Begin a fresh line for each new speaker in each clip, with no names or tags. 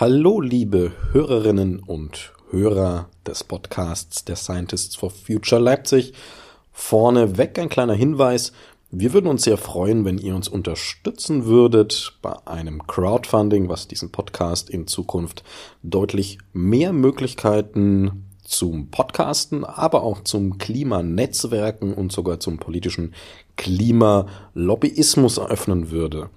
Hallo, liebe Hörerinnen und Hörer des Podcasts der Scientists for Future Leipzig. Vorneweg ein kleiner Hinweis. Wir würden uns sehr freuen, wenn ihr uns unterstützen würdet bei einem Crowdfunding, was diesen Podcast in Zukunft deutlich mehr Möglichkeiten zum Podcasten, aber auch zum Klimanetzwerken und sogar zum politischen Klimalobbyismus eröffnen würde.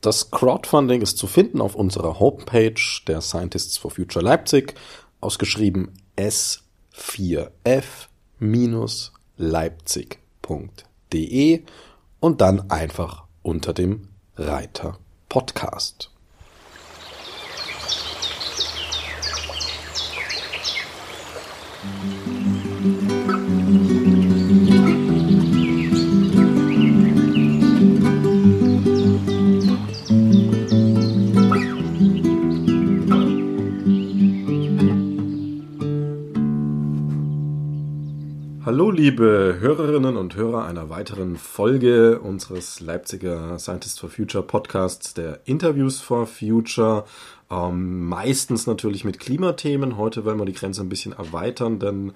Das Crowdfunding ist zu finden auf unserer Homepage der Scientists for Future Leipzig, ausgeschrieben s4f-leipzig.de und dann einfach unter dem Reiter Podcast. Hallo, liebe Hörerinnen und Hörer einer weiteren Folge unseres Leipziger Scientists for Future Podcasts, der Interviews for Future. Ähm, meistens natürlich mit Klimathemen. Heute wollen wir die Grenze ein bisschen erweitern, denn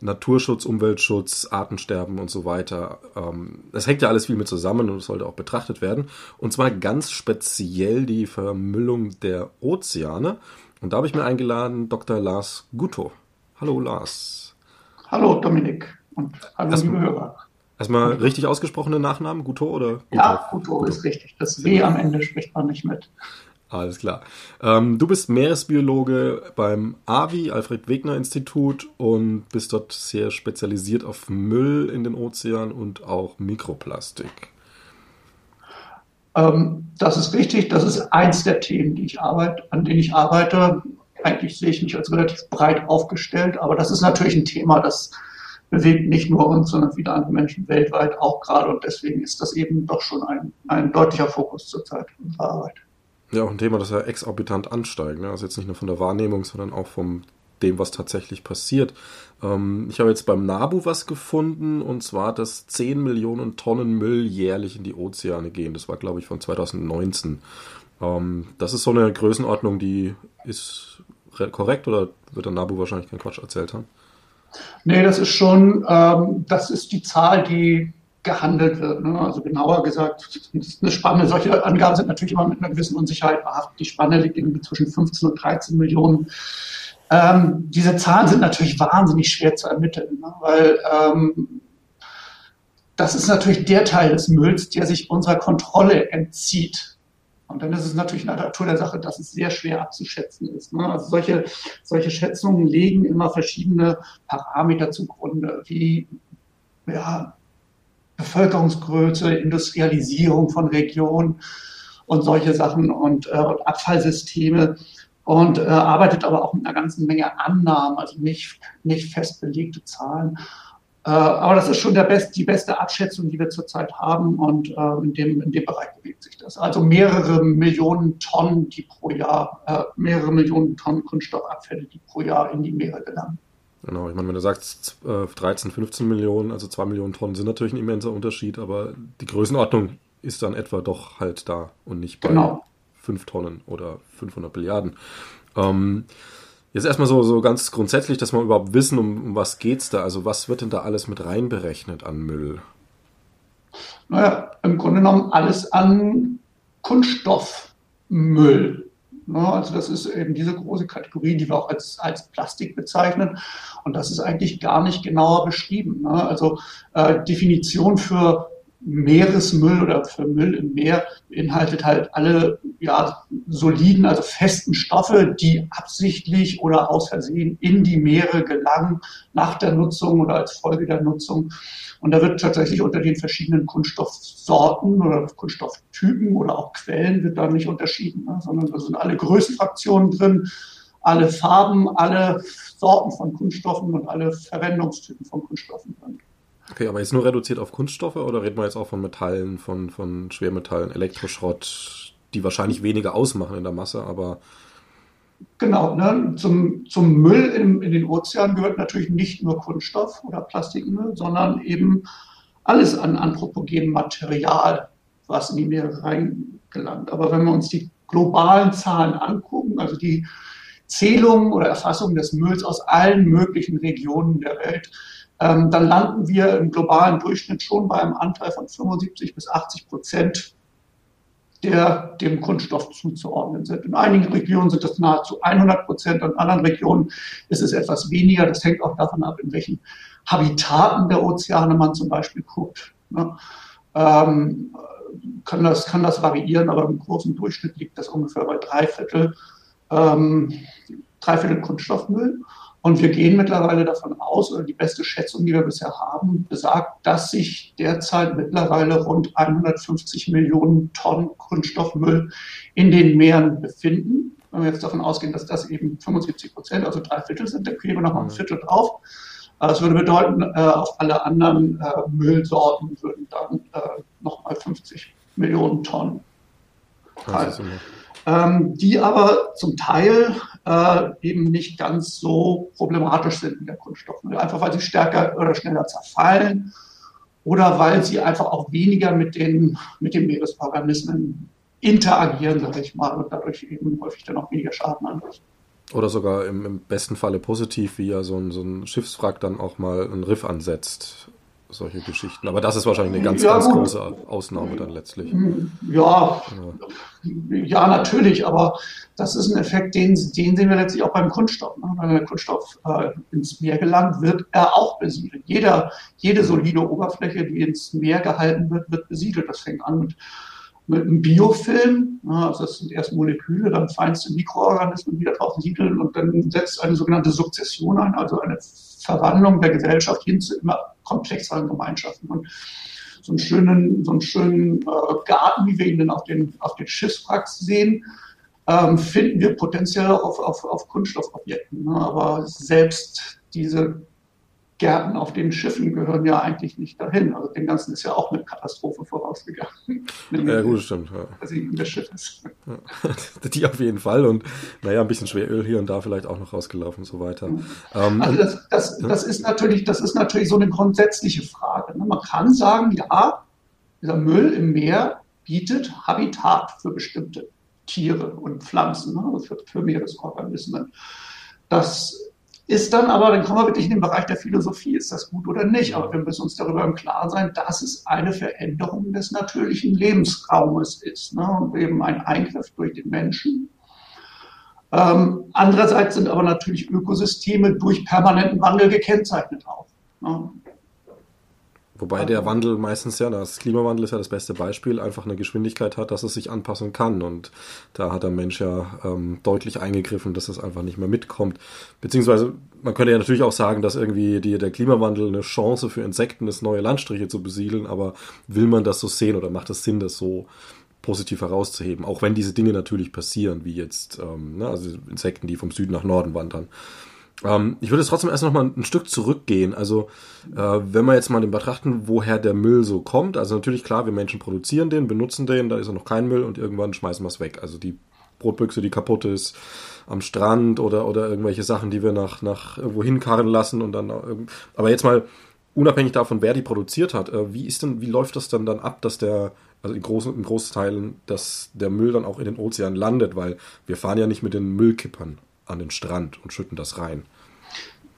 Naturschutz, Umweltschutz, Artensterben und so weiter, ähm, das hängt ja alles viel mit zusammen und sollte auch betrachtet werden. Und zwar ganz speziell die Vermüllung der Ozeane. Und da habe ich mir eingeladen Dr. Lars Gutto. Hallo Lars.
Hallo Dominik und hallo Erst, liebe Hörer.
Erstmal richtig ausgesprochene Nachnamen, Guto oder? Guto?
Ja, Guto, Guto ist richtig. Das W am Ende spricht man nicht mit.
Alles klar. Ähm, du bist Meeresbiologe beim AVI, Alfred Wegener Institut, und bist dort sehr spezialisiert auf Müll in den Ozeanen und auch Mikroplastik.
Ähm, das ist richtig. Das ist eins der Themen, die ich arbeite, an denen ich arbeite eigentlich sehe ich mich als relativ breit aufgestellt, aber das ist natürlich ein Thema, das bewegt nicht nur uns, sondern viele andere Menschen weltweit auch gerade und deswegen ist das eben doch schon ein, ein deutlicher Fokus zurzeit unserer Arbeit.
Ja, auch ein Thema, das ja exorbitant ansteigt. Ne? Also jetzt nicht nur von der Wahrnehmung, sondern auch von dem, was tatsächlich passiert. Ähm, ich habe jetzt beim NABU was gefunden und zwar, dass 10 Millionen Tonnen Müll jährlich in die Ozeane gehen. Das war, glaube ich, von 2019. Ähm, das ist so eine Größenordnung, die ist korrekt oder wird der Nabu wahrscheinlich keinen Quatsch erzählt haben?
Nee, das ist schon, ähm, das ist die Zahl, die gehandelt wird. Ne? Also genauer gesagt, eine Spanne. Solche Angaben sind natürlich immer mit einer gewissen Unsicherheit behaftet. Die Spanne liegt irgendwie zwischen 15 und 13 Millionen. Ähm, diese Zahlen sind natürlich wahnsinnig schwer zu ermitteln, ne? weil ähm, das ist natürlich der Teil des Mülls, der sich unserer Kontrolle entzieht. Und dann ist es natürlich in der Natur der Sache, dass es sehr schwer abzuschätzen ist. Ne? Also solche, solche Schätzungen legen immer verschiedene Parameter zugrunde, wie ja, Bevölkerungsgröße, Industrialisierung von Regionen und solche Sachen und, äh, und Abfallsysteme und äh, arbeitet aber auch mit einer ganzen Menge Annahmen, also nicht, nicht fest belegte Zahlen. Äh, aber das ist schon best, die beste Abschätzung, die wir zurzeit haben und äh, in, dem, in dem Bereich bewegt sich das. Also mehrere Millionen Tonnen, die pro Jahr, äh, mehrere Millionen Tonnen Kunststoffabfälle, die pro Jahr in die Meere gelangen.
Genau, ich meine, wenn du sagst 13, 15 Millionen, also 2 Millionen Tonnen sind natürlich ein immenser Unterschied, aber die Größenordnung ist dann etwa doch halt da und nicht bei genau. 5 Tonnen oder 500 Milliarden. Ähm, Jetzt erstmal so, so ganz grundsätzlich, dass wir überhaupt wissen, um, um was geht's da? Also was wird denn da alles mit reinberechnet an Müll?
Naja, im Grunde genommen alles an Kunststoffmüll. Ne, also das ist eben diese große Kategorie, die wir auch als, als Plastik bezeichnen. Und das ist eigentlich gar nicht genauer beschrieben. Ne? Also äh, Definition für Meeresmüll oder für Müll im Meer beinhaltet halt alle ja, soliden, also festen Stoffe, die absichtlich oder aus Versehen in die Meere gelangen nach der Nutzung oder als Folge der Nutzung. Und da wird tatsächlich unter den verschiedenen Kunststoffsorten oder Kunststofftypen oder auch Quellen wird da nicht unterschieden, ne? sondern da sind alle Größenfraktionen drin, alle Farben, alle Sorten von Kunststoffen und alle Verwendungstypen von Kunststoffen drin.
Okay, aber jetzt nur reduziert auf Kunststoffe oder reden wir jetzt auch von Metallen, von, von Schwermetallen, Elektroschrott, die wahrscheinlich weniger ausmachen in der Masse, aber.
Genau, ne? zum, zum Müll in, in den Ozeanen gehört natürlich nicht nur Kunststoff oder Plastikmüll, sondern eben alles an anthropogenem Material, was in die Meere reingelangt. Aber wenn wir uns die globalen Zahlen angucken, gucken, also die Zählung oder Erfassung des Mülls aus allen möglichen Regionen der Welt, ähm, dann landen wir im globalen Durchschnitt schon bei einem Anteil von 75 bis 80 Prozent, der dem Kunststoff zuzuordnen sind. In einigen Regionen sind das nahezu 100 Prozent, in anderen Regionen ist es etwas weniger. Das hängt auch davon ab, in welchen Habitaten der Ozeane man zum Beispiel guckt. Ne? Ähm, kann, das, kann das variieren, aber im großen Durchschnitt liegt das ungefähr bei drei Viertel, ähm, drei Viertel Kunststoffmüll. Und wir gehen mittlerweile davon aus, oder die beste Schätzung, die wir bisher haben, besagt, dass sich derzeit mittlerweile rund 150 Millionen Tonnen Kunststoffmüll in den Meeren befinden. Wenn wir jetzt davon ausgehen, dass das eben 75 Prozent, also drei Viertel sind, dann kriegen wir noch mal ein Viertel drauf. Das würde bedeuten, äh, auf alle anderen äh, Müllsorten würden dann äh, nochmal 50 Millionen Tonnen fallen. Ähm, die aber zum Teil äh, eben nicht ganz so problematisch sind wie der Kunststoffmüll. Einfach weil sie stärker oder schneller zerfallen oder weil sie einfach auch weniger mit den, mit den Meeresorganismen interagieren, sage ich mal, und dadurch eben häufig dann auch weniger Schaden anrichten.
Oder sogar im, im, besten Falle positiv, wie ja so ein, so ein Schiffswrack dann auch mal einen Riff ansetzt. Solche Geschichten. Aber das ist wahrscheinlich eine ganz, ja, ganz große Ausnahme dann letztlich.
Ja, ja, ja, natürlich, aber das ist ein Effekt, den, den sehen wir letztlich auch beim Kunststoff. Ne? Wenn der Kunststoff äh, ins Meer gelangt, wird er auch besiedelt. Jeder, jede solide Oberfläche, die ins Meer gehalten wird, wird besiedelt. Das fängt an mit mit einem Biofilm, also das sind erst Moleküle, dann feinste Mikroorganismen, die da drauf siedeln und dann setzt eine sogenannte Sukzession ein, also eine Verwandlung der Gesellschaft hin zu immer komplexeren Gemeinschaften. Und so einen schönen, so einen schönen äh, Garten, wie wir ihn dann auf den, auf den Schiffswracks sehen, ähm, finden wir potenziell auf, auf, auf Kunststoffobjekten. Ne? Aber selbst diese Gärten auf den Schiffen gehören ja eigentlich nicht dahin. Also dem Ganzen ist ja auch eine Katastrophe vorausgegangen.
Ja, gut, stimmt. Ja.
Also das Schiff ist.
Ja. Die auf jeden Fall und naja, ein bisschen Schweröl hier und da vielleicht auch noch rausgelaufen und so weiter.
Ähm, also das, das, ja. das, ist natürlich, das ist natürlich so eine grundsätzliche Frage. Ne? Man kann sagen, ja, dieser Müll im Meer bietet Habitat für bestimmte Tiere und Pflanzen, ne? Also für, für Meeresorganismen. Das ist dann aber, dann kommen wir wirklich in den Bereich der Philosophie, ist das gut oder nicht? Aber wir müssen uns darüber im Klaren sein, dass es eine Veränderung des natürlichen Lebensraumes ist ne? und eben ein Eingriff durch den Menschen. Ähm, andererseits sind aber natürlich Ökosysteme durch permanenten Wandel gekennzeichnet auch. Ne?
Wobei der Wandel meistens ja, das Klimawandel ist ja das beste Beispiel, einfach eine Geschwindigkeit hat, dass es sich anpassen kann. Und da hat der Mensch ja ähm, deutlich eingegriffen, dass es einfach nicht mehr mitkommt. Beziehungsweise, man könnte ja natürlich auch sagen, dass irgendwie die, der Klimawandel eine Chance für Insekten ist, neue Landstriche zu besiedeln, aber will man das so sehen oder macht es Sinn, das so positiv herauszuheben? Auch wenn diese Dinge natürlich passieren, wie jetzt ähm, ne, also Insekten, die vom Süden nach Norden wandern. Ähm, ich würde jetzt trotzdem erst noch mal ein Stück zurückgehen. Also, äh, wenn wir jetzt mal den betrachten, woher der Müll so kommt. Also natürlich klar, wir Menschen produzieren den, benutzen den, da ist er noch kein Müll und irgendwann schmeißen wir es weg. Also die Brotbüchse, die kaputt ist am Strand oder, oder irgendwelche Sachen, die wir nach, nach irgendwo hinkarren lassen und dann, aber jetzt mal unabhängig davon, wer die produziert hat, äh, wie ist denn, wie läuft das dann dann ab, dass der, also in großen, in Großteilen, dass der Müll dann auch in den Ozean landet, weil wir fahren ja nicht mit den Müllkippern an den Strand und schütten das rein.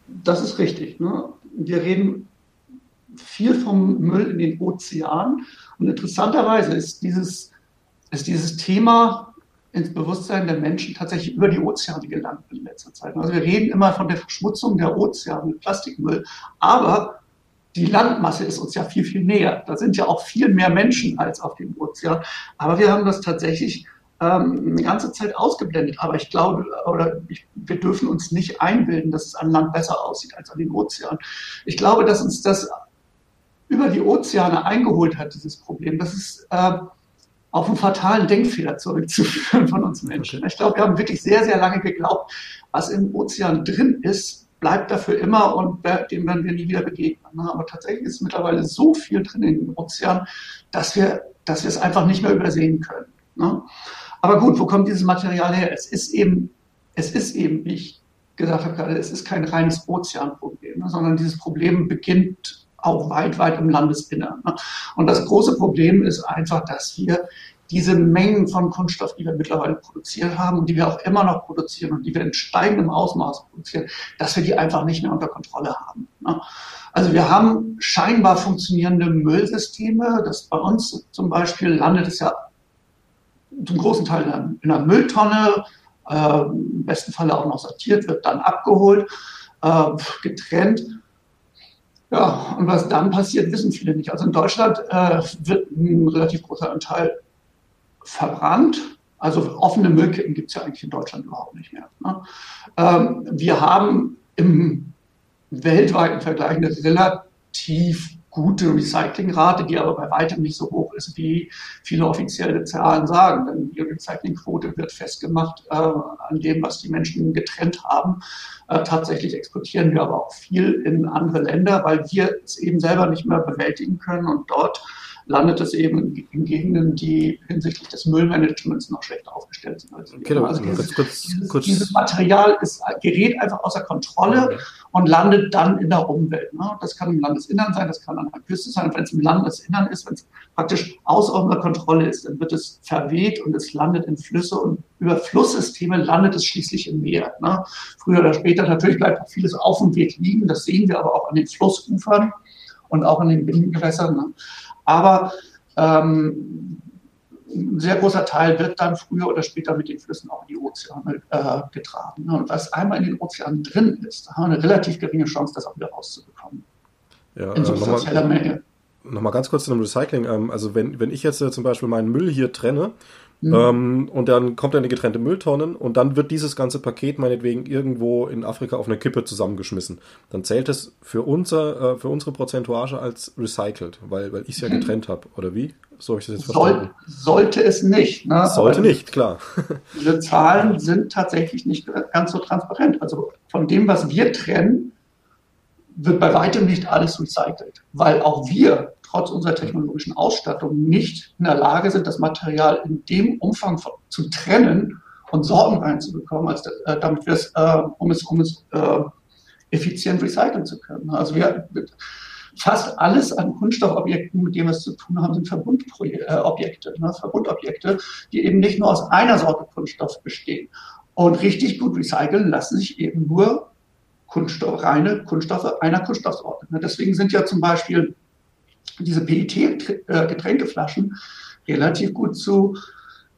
Das ist richtig. Ne? Wir reden viel vom Müll in den Ozean. Und interessanterweise ist dieses, ist dieses Thema ins Bewusstsein der Menschen tatsächlich über die Ozeane gelangt in letzter Zeit. Also wir reden immer von der Verschmutzung der Ozeane mit Plastikmüll, aber die Landmasse ist uns ja viel, viel näher. Da sind ja auch viel mehr Menschen als auf dem Ozean. Aber wir haben das tatsächlich ähm, eine ganze Zeit ausgeblendet. Aber ich glaube, oder ich, wir dürfen uns nicht einbilden, dass es an Land besser aussieht als an den Ozeanen. Ich glaube, dass uns das über die Ozeane eingeholt hat, dieses Problem. Das ist äh, auf einen fatalen Denkfehler zurückzuführen von uns Menschen. Ich glaube, wir haben wirklich sehr, sehr lange geglaubt, was im Ozean drin ist, bleibt dafür immer und dem werden wir nie wieder begegnen. Ne? Aber tatsächlich ist mittlerweile so viel drin in den Ozean, dass wir, dass wir es einfach nicht mehr übersehen können. Ne? Aber gut, wo kommt dieses Material her? Es ist eben, es ist eben, wie ich gesagt habe gerade, es ist kein reines Ozeanproblem, ne, sondern dieses Problem beginnt auch weit, weit im Landesinneren. Ne? Und das große Problem ist einfach, dass wir diese Mengen von Kunststoff, die wir mittlerweile produziert haben und die wir auch immer noch produzieren und die wir in steigendem Ausmaß produzieren, dass wir die einfach nicht mehr unter Kontrolle haben. Ne? Also wir haben scheinbar funktionierende Müllsysteme. Das bei uns zum Beispiel landet es ja zum großen Teil in einer Mülltonne, äh, im besten Falle auch noch sortiert, wird dann abgeholt, äh, getrennt. Ja, und was dann passiert, wissen viele nicht. Also in Deutschland äh, wird ein relativ großer Anteil verbrannt. Also offene Müllkippen gibt es ja eigentlich in Deutschland überhaupt nicht mehr. Ne? Ähm, wir haben im weltweiten Vergleich eine relativ gute Recyclingrate, die aber bei weitem nicht so hoch ist, wie viele offizielle Zahlen sagen. Denn die Recyclingquote wird festgemacht äh, an dem, was die Menschen getrennt haben. Äh, tatsächlich exportieren wir aber auch viel in andere Länder, weil wir es eben selber nicht mehr bewältigen können und dort landet es eben in Gegenden, die hinsichtlich des Müllmanagements noch schlechter aufgestellt sind. Als okay, also dieses, kurz, dieses, kurz. dieses, Material ist, gerät einfach außer Kontrolle okay. und landet dann in der Umwelt. Ne? Das kann im Landesinnern sein, das kann an der Küste sein. Wenn es im Landesinnern ist, wenn es praktisch außer unserer Kontrolle ist, dann wird es verweht und es landet in Flüsse und über Flusssysteme landet es schließlich im Meer. Ne? Früher oder später natürlich bleibt auch vieles auf dem Weg liegen. Das sehen wir aber auch an den Flussufern und auch an den Binnengewässern. Aber ähm, ein sehr großer Teil wird dann früher oder später mit den Flüssen auch in die Ozeane äh, getragen. Ne? Und was einmal in den Ozeanen drin ist, haben wir eine relativ geringe Chance, das auch wieder rauszubekommen.
Ja, in äh, substanzieller Menge. Nochmal ganz kurz zu dem Recycling. Ähm, also wenn, wenn ich jetzt äh, zum Beispiel meinen Müll hier trenne Mhm. Ähm, und dann kommt in die getrennte Mülltonnen und dann wird dieses ganze Paket meinetwegen irgendwo in Afrika auf eine Kippe zusammengeschmissen. Dann zählt es für, unser, äh, für unsere Prozentuage als recycelt, weil, weil ich es ja mhm. getrennt habe. Oder wie?
So ich das jetzt verstanden? Soll, sollte es nicht.
Ne? Sollte Aber nicht, klar.
Diese Zahlen sind tatsächlich nicht ganz so transparent. Also von dem, was wir trennen, wird bei weitem nicht alles recycelt, weil auch wir trotz unserer technologischen Ausstattung nicht in der Lage sind, das Material in dem Umfang zu trennen und Sorten reinzubekommen, als, äh, damit wir es, äh, um es, um es äh, effizient recyceln zu können. Also wir fast alles an Kunststoffobjekten, mit denen wir es zu tun haben, sind Verbundobjekte, ne? Verbundobjekte, die eben nicht nur aus einer Sorte Kunststoff bestehen. Und richtig gut recyceln lassen sich eben nur Kunststoff, reine Kunststoffe einer Kunststoffsorte. Ne? Deswegen sind ja zum Beispiel diese PET-Getränkeflaschen relativ gut zu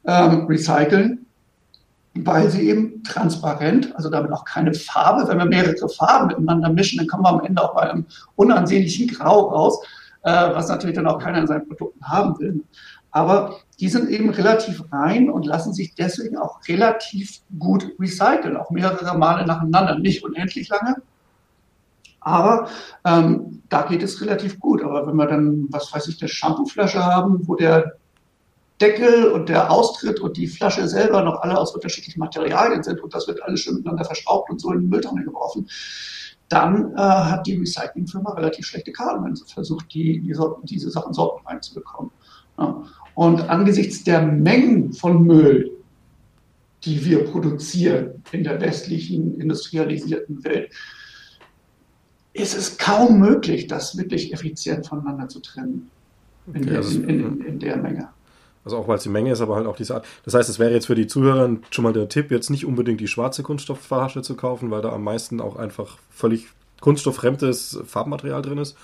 ähm, recyceln, weil sie eben transparent, also damit auch keine Farbe, wenn wir mehrere Farben miteinander mischen, dann kommen wir am Ende auch bei einem unansehnlichen Grau raus, äh, was natürlich dann auch keiner in seinen Produkten haben will. Aber die sind eben relativ rein und lassen sich deswegen auch relativ gut recyceln, auch mehrere Male nacheinander, nicht unendlich lange, aber ähm, da geht es relativ gut. Aber wenn wir dann, was weiß ich, eine Shampooflasche haben, wo der Deckel und der Austritt und die Flasche selber noch alle aus unterschiedlichen Materialien sind und das wird alles schön miteinander verschraubt und so in den Mülltonne geworfen, dann äh, hat die Recyclingfirma relativ schlechte Karten, wenn sie versucht, die, die diese Sachen Sorten reinzubekommen. Ja. Und angesichts der Mengen von Müll, die wir produzieren in der westlichen industrialisierten Welt, ist es kaum möglich, das wirklich effizient voneinander zu trennen. In, okay, der, also, in, in, in der Menge.
Also auch weil es die Menge ist, aber halt auch diese Art. Das heißt, es wäre jetzt für die Zuhörer schon mal der Tipp, jetzt nicht unbedingt die schwarze Kunststoffflasche zu kaufen, weil da am meisten auch einfach völlig kunststofffremdes Farbmaterial drin ist.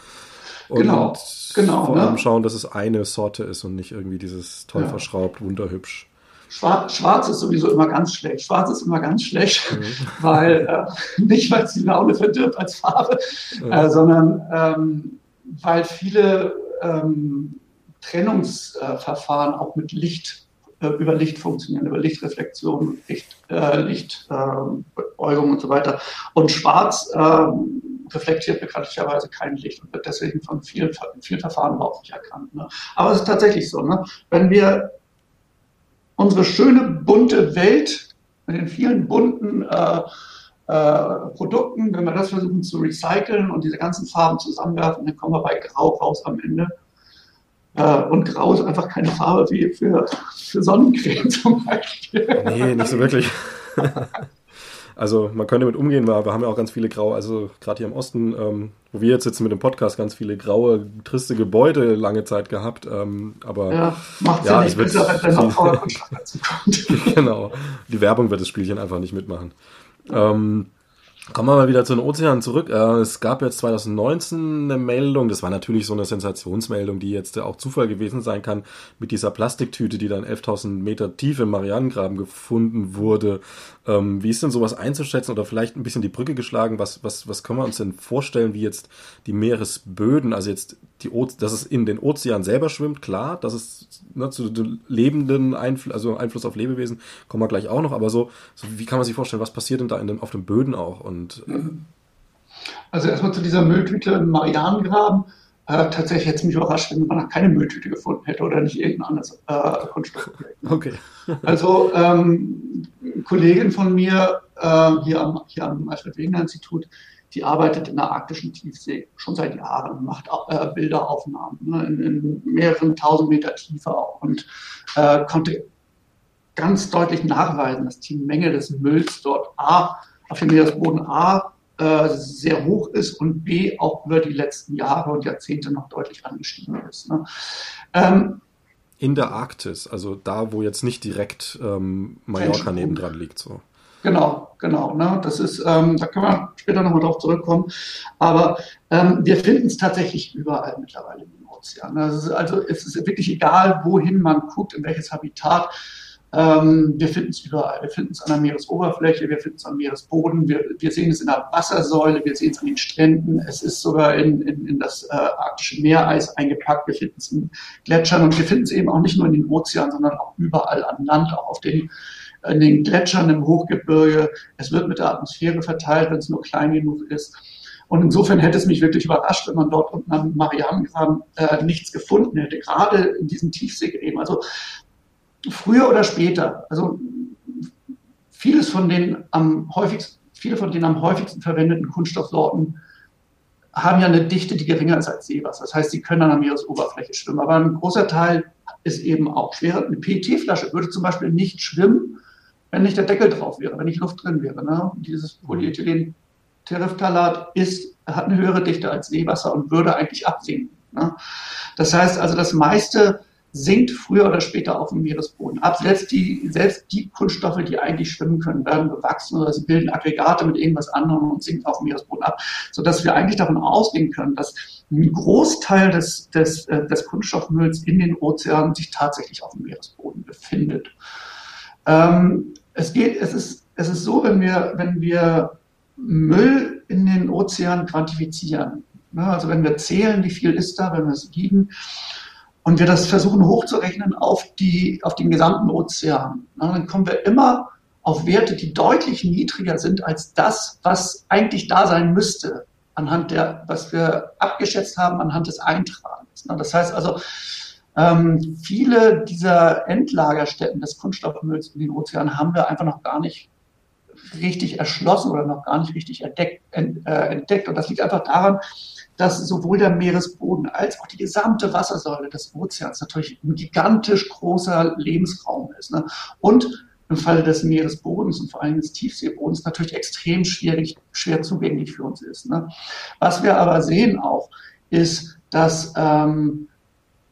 Und genau, genau. Vor allem ne? schauen, dass es eine Sorte ist und nicht irgendwie dieses toll ja. verschraubt, wunderhübsch.
Schwarz, Schwarz ist sowieso immer ganz schlecht. Schwarz ist immer ganz schlecht, mhm. weil äh, nicht, weil es die Laune verdirbt als Farbe, mhm. äh, sondern ähm, weil viele ähm, Trennungsverfahren auch mit Licht äh, über Licht funktionieren, über Lichtreflexion, Licht, äh, Lichtbeugung und so weiter. Und Schwarz ähm, reflektiert bekanntlicherweise kein Licht und wird deswegen von vielen, vielen Verfahren überhaupt nicht erkannt. Ne? Aber es ist tatsächlich so. Ne? Wenn wir unsere schöne bunte Welt mit den vielen bunten äh, äh, Produkten, wenn wir das versuchen zu recyceln und diese ganzen Farben zusammenwerfen, dann kommen wir bei Grau raus am Ende. Äh, und Grau ist einfach keine Farbe wie für, für Sonnencreme zum Beispiel.
Nee, nicht so wirklich. Also man könnte damit umgehen, weil wir haben ja auch ganz viele graue, also gerade hier im Osten, ähm, wo wir jetzt sitzen mit dem Podcast, ganz viele graue, triste Gebäude lange Zeit gehabt. Ähm, aber
ja, macht ja, ja nicht,
es wird, bis noch dazu kommt. genau. Die Werbung wird das Spielchen einfach nicht mitmachen. Ähm, Kommen wir mal wieder zu den Ozeanen zurück. Äh, es gab jetzt 2019 eine Meldung, das war natürlich so eine Sensationsmeldung, die jetzt auch Zufall gewesen sein kann, mit dieser Plastiktüte, die dann 11.000 Meter tief im Marianengraben gefunden wurde. Ähm, wie ist denn sowas einzuschätzen oder vielleicht ein bisschen die Brücke geschlagen? Was, was, was können wir uns denn vorstellen, wie jetzt die Meeresböden, also jetzt die, o dass es in den Ozean selber schwimmt, klar, dass es ne, zu den lebenden Einfl also Einfluss auf Lebewesen, kommen wir gleich auch noch, aber so, so wie kann man sich vorstellen, was passiert denn da in den, auf den Böden auch? Und, äh
also erstmal zu dieser Mülltüte im Marianengraben. Äh, tatsächlich hätte es mich überrascht, wenn man keine Mülltüte gefunden hätte oder nicht irgendein anderes äh, Kunststoff.
Okay.
also ähm, Kollegin von mir äh, hier am, hier am Alfred-Wegener-Institut, die arbeitet in der arktischen Tiefsee schon seit Jahren, macht äh, Bilderaufnahmen ne, in, in, mehreren tausend Meter Tiefe und äh, konnte ganz deutlich nachweisen, dass die Menge des Mülls dort A auf dem Meeresboden A äh, sehr hoch ist und B auch über die letzten Jahre und Jahrzehnte noch deutlich angestiegen ist. Ne?
Ähm, in der Arktis, also da, wo jetzt nicht direkt ähm, Mallorca nebendran liegt. So.
Genau, genau. Ne? Das ist, ähm, da können wir später nochmal drauf zurückkommen. Aber ähm, wir finden es tatsächlich überall mittlerweile im Ozean. Also, also es ist wirklich egal, wohin man guckt, in welches Habitat. Ähm, wir finden es überall. Wir finden es an der Meeresoberfläche, wir finden es am Meeresboden, wir, wir sehen es in der Wassersäule, wir sehen es an den Stränden. Es ist sogar in, in, in das äh, arktische Meereis eingepackt. Wir finden es in Gletschern und wir finden es eben auch nicht nur in den Ozeanen, sondern auch überall an Land, auch auf den, in den Gletschern im Hochgebirge. Es wird mit der Atmosphäre verteilt, wenn es nur klein genug ist. Und insofern hätte es mich wirklich überrascht, wenn man dort unten am Marianengraben äh, nichts gefunden hätte, gerade in diesen Tiefseegräben. Also früher oder später, also vieles von den am häufigsten, viele von den am häufigsten verwendeten Kunststoffsorten haben ja eine Dichte, die geringer ist als Seewasser. Das heißt, sie können an der Meeresoberfläche schwimmen. Aber ein großer Teil ist eben auch schwerer. Eine PET-Flasche würde zum Beispiel nicht schwimmen, wenn nicht der Deckel drauf wäre, wenn nicht Luft drin wäre. Ne? Dieses Polyethylen Terephthalat ist, hat eine höhere Dichte als Seewasser und würde eigentlich absinken. Ne? Das heißt also, das meiste sinkt früher oder später auf dem Meeresboden ab. Selbst die, selbst die Kunststoffe, die eigentlich schwimmen können, werden bewachsen oder sie bilden Aggregate mit irgendwas anderem und sinken auf dem Meeresboden ab, sodass wir eigentlich davon ausgehen können, dass ein Großteil des, des, äh, des Kunststoffmülls in den Ozeanen sich tatsächlich auf dem Meeresboden befindet. Ähm, es geht, es ist, es ist so, wenn wir, wenn wir Müll in den Ozeanen quantifizieren, ne, also wenn wir zählen, wie viel ist da, wenn wir es wiegen, und wir das versuchen hochzurechnen auf, die, auf den gesamten Ozean, dann kommen wir immer auf Werte, die deutlich niedriger sind als das, was eigentlich da sein müsste, anhand der, was wir abgeschätzt haben, anhand des Eintragens. Das heißt also, ähm, viele dieser Endlagerstätten des Kunststoffmülls in den Ozeanen haben wir einfach noch gar nicht richtig erschlossen oder noch gar nicht richtig entdeckt. Äh, Und das liegt einfach daran, dass sowohl der Meeresboden als auch die gesamte Wassersäule des Ozeans natürlich ein gigantisch großer Lebensraum ist. Ne? Und im Falle des Meeresbodens und vor allem des Tiefseebodens natürlich extrem schwierig, schwer zugänglich für uns ist. Ne? Was wir aber sehen auch, ist, dass ähm,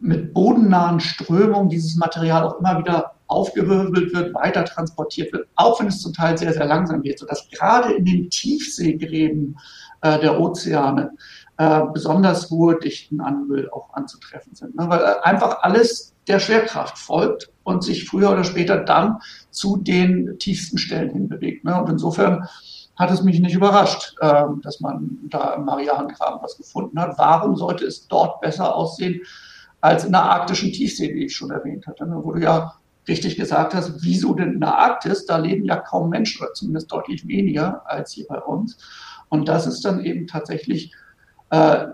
mit bodennahen Strömungen dieses Material auch immer wieder aufgewirbelt wird, weiter transportiert wird, auch wenn es zum Teil sehr, sehr langsam geht, sodass gerade in den Tiefseegräben äh, der Ozeane äh, besonders hohe Dichten an Müll auch anzutreffen sind. Ne? Weil äh, einfach alles der Schwerkraft folgt und sich früher oder später dann zu den tiefsten Stellen hinbewegt. Ne? Und insofern hat es mich nicht überrascht, äh, dass man da im Marianengraben was gefunden hat. Warum sollte es dort besser aussehen als in der arktischen Tiefsee, wie ich schon erwähnt hatte, ne? wo du ja richtig gesagt hast, wieso denn in der Arktis? Da leben ja kaum Menschen oder zumindest deutlich weniger als hier bei uns. Und das ist dann eben tatsächlich äh,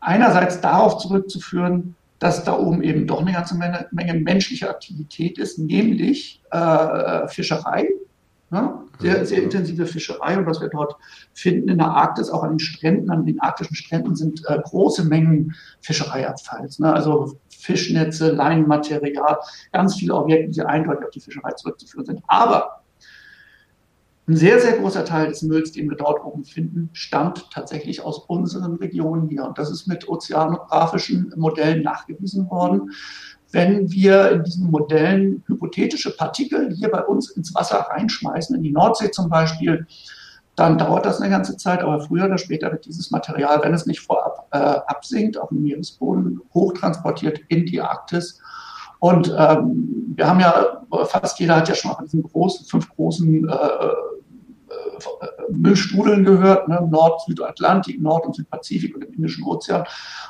einerseits darauf zurückzuführen, dass da oben eben doch eine ganze Menge, Menge menschliche Aktivität ist, nämlich äh, Fischerei, ne? sehr, sehr intensive Fischerei. Und was wir dort finden in der Arktis, auch an den Stränden, an den arktischen Stränden, sind äh, große Mengen Fischereiabfalls. Ne? Also Fischnetze, Leinenmaterial, ganz viele Objekte, die eindeutig auf die Fischerei zurückzuführen sind. Aber Ein sehr, sehr großer Teil des Mülls, den wir dort oben finden, stammt tatsächlich aus unseren Regionen hier. Und das ist mit ozeanografischen Modellen nachgewiesen worden. Wenn wir in diesen Modellen hypothetische Partikel hier bei uns ins Wasser reinschmeißen, in die Nordsee zum Beispiel, dann dauert das eine ganze Zeit, aber früher oder später wird dieses Material, wenn es nicht vorab äh, absinkt, auf dem Meeresboden hochtransportiert in die Arktis. Und ähm, wir haben ja, fast jeder hat ja schon von diesen großen, fünf großen äh, Müllstrudeln gehört, ne? Nord-, Südatlantik, Nord- und Südpazifik und im Indischen Ozean.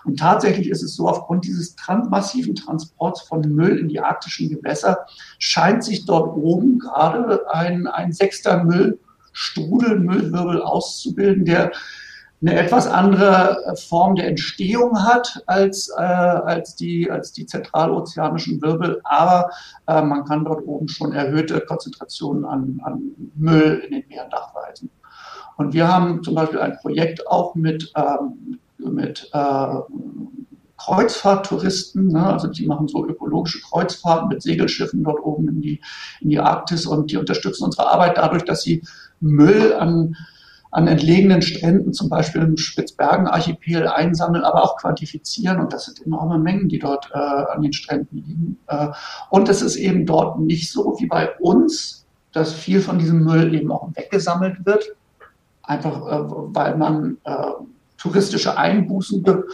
Und tatsächlich ist es so, aufgrund dieses trans massiven Transports von Müll in die arktischen Gewässer scheint sich dort oben gerade ein, ein sechster Müll Strudelmüllwirbel auszubilden, der eine etwas andere Form der Entstehung hat als, äh, als, die, als die zentralozeanischen Wirbel, aber äh, man kann dort oben schon erhöhte Konzentrationen an, an Müll in den Meeren nachweisen. Und wir haben zum Beispiel ein Projekt auch mit, ähm, mit äh, Kreuzfahrttouristen, ne? also die machen so ökologische Kreuzfahrten mit Segelschiffen dort oben in die, in die Arktis und die unterstützen unsere Arbeit dadurch, dass sie Müll an, an entlegenen Stränden, zum Beispiel im Spitzbergen-Archipel, einsammeln, aber auch quantifizieren. Und das sind enorme Mengen, die dort äh, an den Stränden liegen. Äh, und es ist eben dort nicht so wie bei uns, dass viel von diesem Müll eben auch weggesammelt wird, einfach äh, weil man äh, touristische Einbußen be,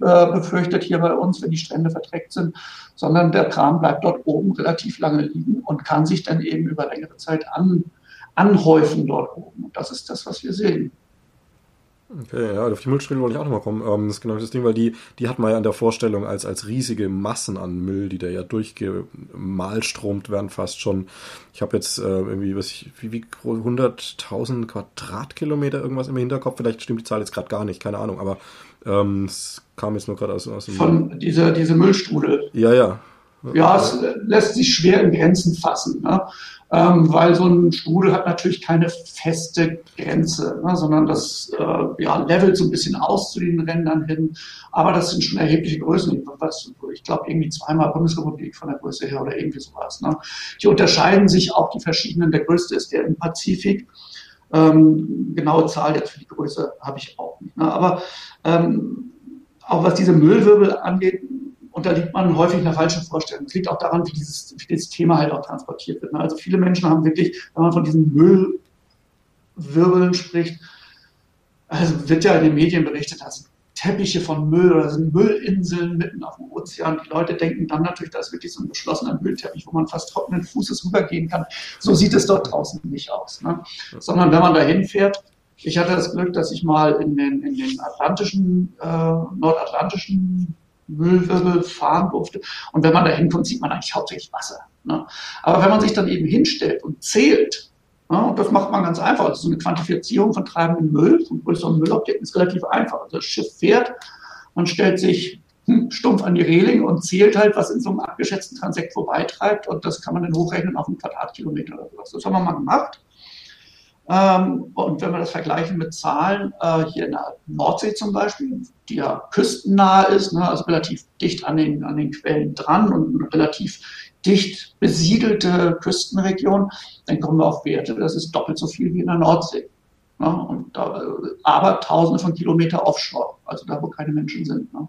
äh, befürchtet hier bei uns, wenn die Strände verdreckt sind, sondern der Kram bleibt dort oben relativ lange liegen und kann sich dann eben über längere Zeit an, anhäufen dort oben. Und das ist das, was wir sehen.
Okay, ja, auf die Müllstelle wollte ich auch nochmal kommen. Ähm, das ist genau das Ding, weil die, die hat man ja in der Vorstellung als, als riesige Massen an Müll, die da ja durchgemalstromt werden, fast schon. Ich habe jetzt äh, irgendwie, was ich, wie, wie 100.000 Quadratkilometer irgendwas im Hinterkopf. Vielleicht stimmt die Zahl jetzt gerade gar nicht, keine Ahnung, aber ähm, es kam jetzt nur gerade aus, aus
dem. Von dieser diese Müllstrudel.
Ja, ja.
Ja, es lässt sich schwer in Grenzen fassen. Ne? ähm, weil so ein Strudel hat natürlich keine feste Grenze, ne, sondern das äh, ja, levelt so ein bisschen aus zu den Rändern hin. Aber das sind schon erhebliche Größen. Ich glaube, irgendwie zweimal Bundesrepublik von der Größe her oder irgendwie sowas. Ne. Die unterscheiden sich auch die verschiedenen. Der größte ist der im Pazifik. Ähm, genaue Zahl jetzt für die Größe habe ich auch nicht. Ne. Aber ähm, auch was diese Müllwirbel angeht, unterliegt man häufig einer falschen Vorstellung. Es liegt auch daran, wie dieses, wie dieses Thema halt auch transportiert wird. Ne? Also viele Menschen haben wirklich, wenn man von diesen Müllwirbeln spricht, also wird ja in den Medien berichtet, dass Teppiche von Müll oder sind Müllinseln mitten auf dem Ozean. Die Leute denken dann natürlich, da ist wirklich so ein geschlossener Müllteppich, wo man fast trockenen Fußes rübergehen kann. So sieht es dort draußen nicht aus. Ne? Sondern wenn man da hinfährt, ich hatte das Glück, dass ich mal in den, in den atlantischen, äh, nordatlantischen Müllwirbel fahren durfte. Und wenn man da hinkommt, sieht man eigentlich hauptsächlich Wasser. Ne? Aber wenn man sich dann eben hinstellt und zählt, ne, und das macht man ganz einfach, also so eine Quantifizierung von treibendem Müll, von größeren Müllobjekten ist relativ einfach. Also das Schiff fährt, man stellt sich hm, stumpf an die Reling und zählt halt, was in so einem abgeschätzten Transekt vorbeitreibt und das kann man dann hochrechnen auf einen Quadratkilometer oder sowas. Das haben wir mal gemacht. Ähm, und wenn wir das vergleichen mit Zahlen äh, hier in der Nordsee zum Beispiel, die ja küstennah ist, ne, also relativ dicht an den, an den Quellen dran und relativ dicht besiedelte Küstenregion, dann kommen wir auf Werte, das ist doppelt so viel wie in der Nordsee. Ne, da, aber tausende von Kilometer offshore, also da, wo keine Menschen sind. Ne.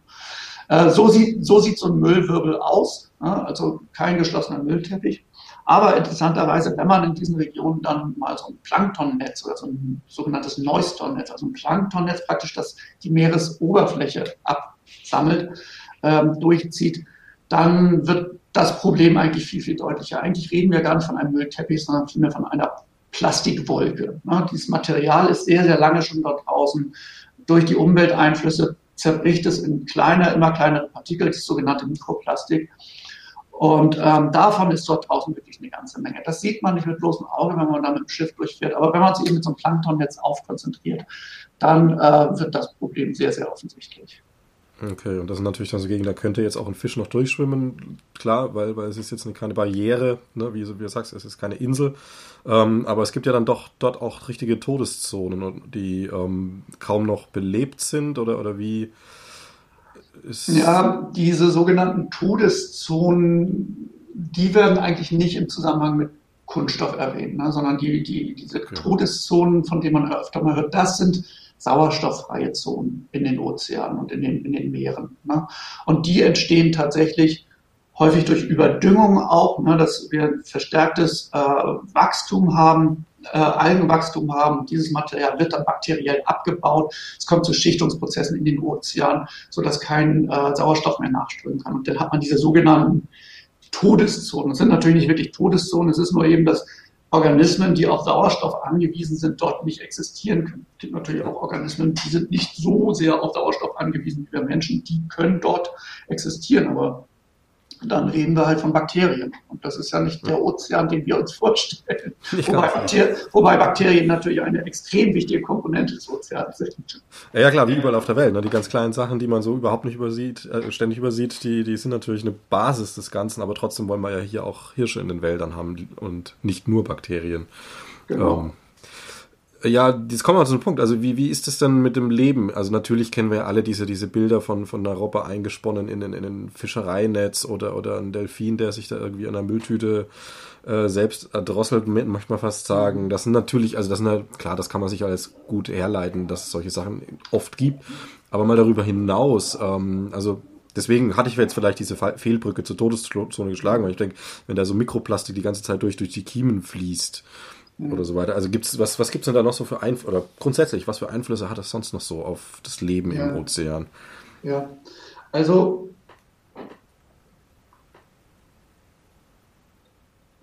Äh, so, sieht, so sieht so ein Müllwirbel aus, ne, also kein geschlossener Müllteppich. Aber interessanterweise, wenn man in diesen Regionen dann mal so ein Planktonnetz oder so ein sogenanntes Neustonnetz, also ein Planktonnetz praktisch, das die Meeresoberfläche absammelt, ähm, durchzieht, dann wird das Problem eigentlich viel, viel deutlicher. Eigentlich reden wir gar nicht von einem Müllteppich, sondern vielmehr von einer Plastikwolke. Ne? Dieses Material ist sehr, sehr lange schon dort draußen. Durch die Umwelteinflüsse zerbricht es in kleine, immer kleinere Partikel, das sogenannte Mikroplastik. Und ähm, davon ist dort draußen wirklich eine ganze Menge. Das sieht man nicht mit bloßem Auge, wenn man da mit dem Schiff durchfährt. Aber wenn man sich eben mit so einem Planktonnetz aufkonzentriert, dann äh, wird das Problem sehr, sehr offensichtlich.
Okay, und das sind natürlich dann so Gegenden, da könnte jetzt auch ein Fisch noch durchschwimmen, klar, weil, weil es ist jetzt eine, keine Barriere, ne, wie, wie du sagst, es ist keine Insel. Ähm, aber es gibt ja dann doch dort auch richtige Todeszonen, die ähm, kaum noch belebt sind oder, oder wie,
ja, diese sogenannten Todeszonen, die werden eigentlich nicht im Zusammenhang mit Kunststoff erwähnen, ne, sondern die, die, diese okay. Todeszonen, von denen man öfter mal hört, das sind sauerstofffreie Zonen in den Ozeanen und in den, in den Meeren. Ne? Und die entstehen tatsächlich häufig durch Überdüngung auch, ne, dass wir verstärktes äh, Wachstum haben, äh, Algenwachstum haben. Dieses Material wird dann bakteriell abgebaut. Es kommt zu Schichtungsprozessen in den Ozeanen, sodass kein äh, Sauerstoff mehr nachströmen kann. Und dann hat man diese sogenannten Todeszonen. Das sind natürlich nicht wirklich Todeszonen, es ist nur eben, dass Organismen, die auf Sauerstoff angewiesen sind, dort nicht existieren können. Es gibt natürlich auch Organismen, die sind nicht so sehr auf Sauerstoff angewiesen wie wir Menschen, die können dort existieren, aber dann reden wir halt von Bakterien. Und das ist ja nicht der Ozean, den wir uns vorstellen. Wobei, Bakter wobei, Bakterien natürlich eine extrem wichtige Komponente des Ozeans sind.
Ja, klar, wie überall auf der Welt. Ne? Die ganz kleinen Sachen, die man so überhaupt nicht übersieht, äh, ständig übersieht, die, die sind natürlich eine Basis des Ganzen, aber trotzdem wollen wir ja hier auch Hirsche in den Wäldern haben und nicht nur Bakterien. Genau. Ähm, ja, jetzt kommen wir zu einem Punkt. Also wie, wie ist es denn mit dem Leben? Also natürlich kennen wir ja alle diese, diese Bilder von, von einer Robbe eingesponnen in, in, in ein Fischereinetz oder, oder ein Delfin, der sich da irgendwie an einer Mülltüte äh, selbst erdrosselt, möchte man fast sagen. Das sind natürlich, also das sind halt, klar, das kann man sich alles gut herleiten, dass es solche Sachen oft gibt. Aber mal darüber hinaus, ähm, also Deswegen hatte ich jetzt vielleicht diese Fehlbrücke zur Todeszone geschlagen, weil ich denke, wenn da so Mikroplastik die ganze Zeit durch, durch die Kiemen fließt, oder so weiter. Also gibt's was was gibt's denn da noch so für Einflüsse oder grundsätzlich was für Einflüsse hat das sonst noch so auf das Leben ja. im Ozean?
Ja, also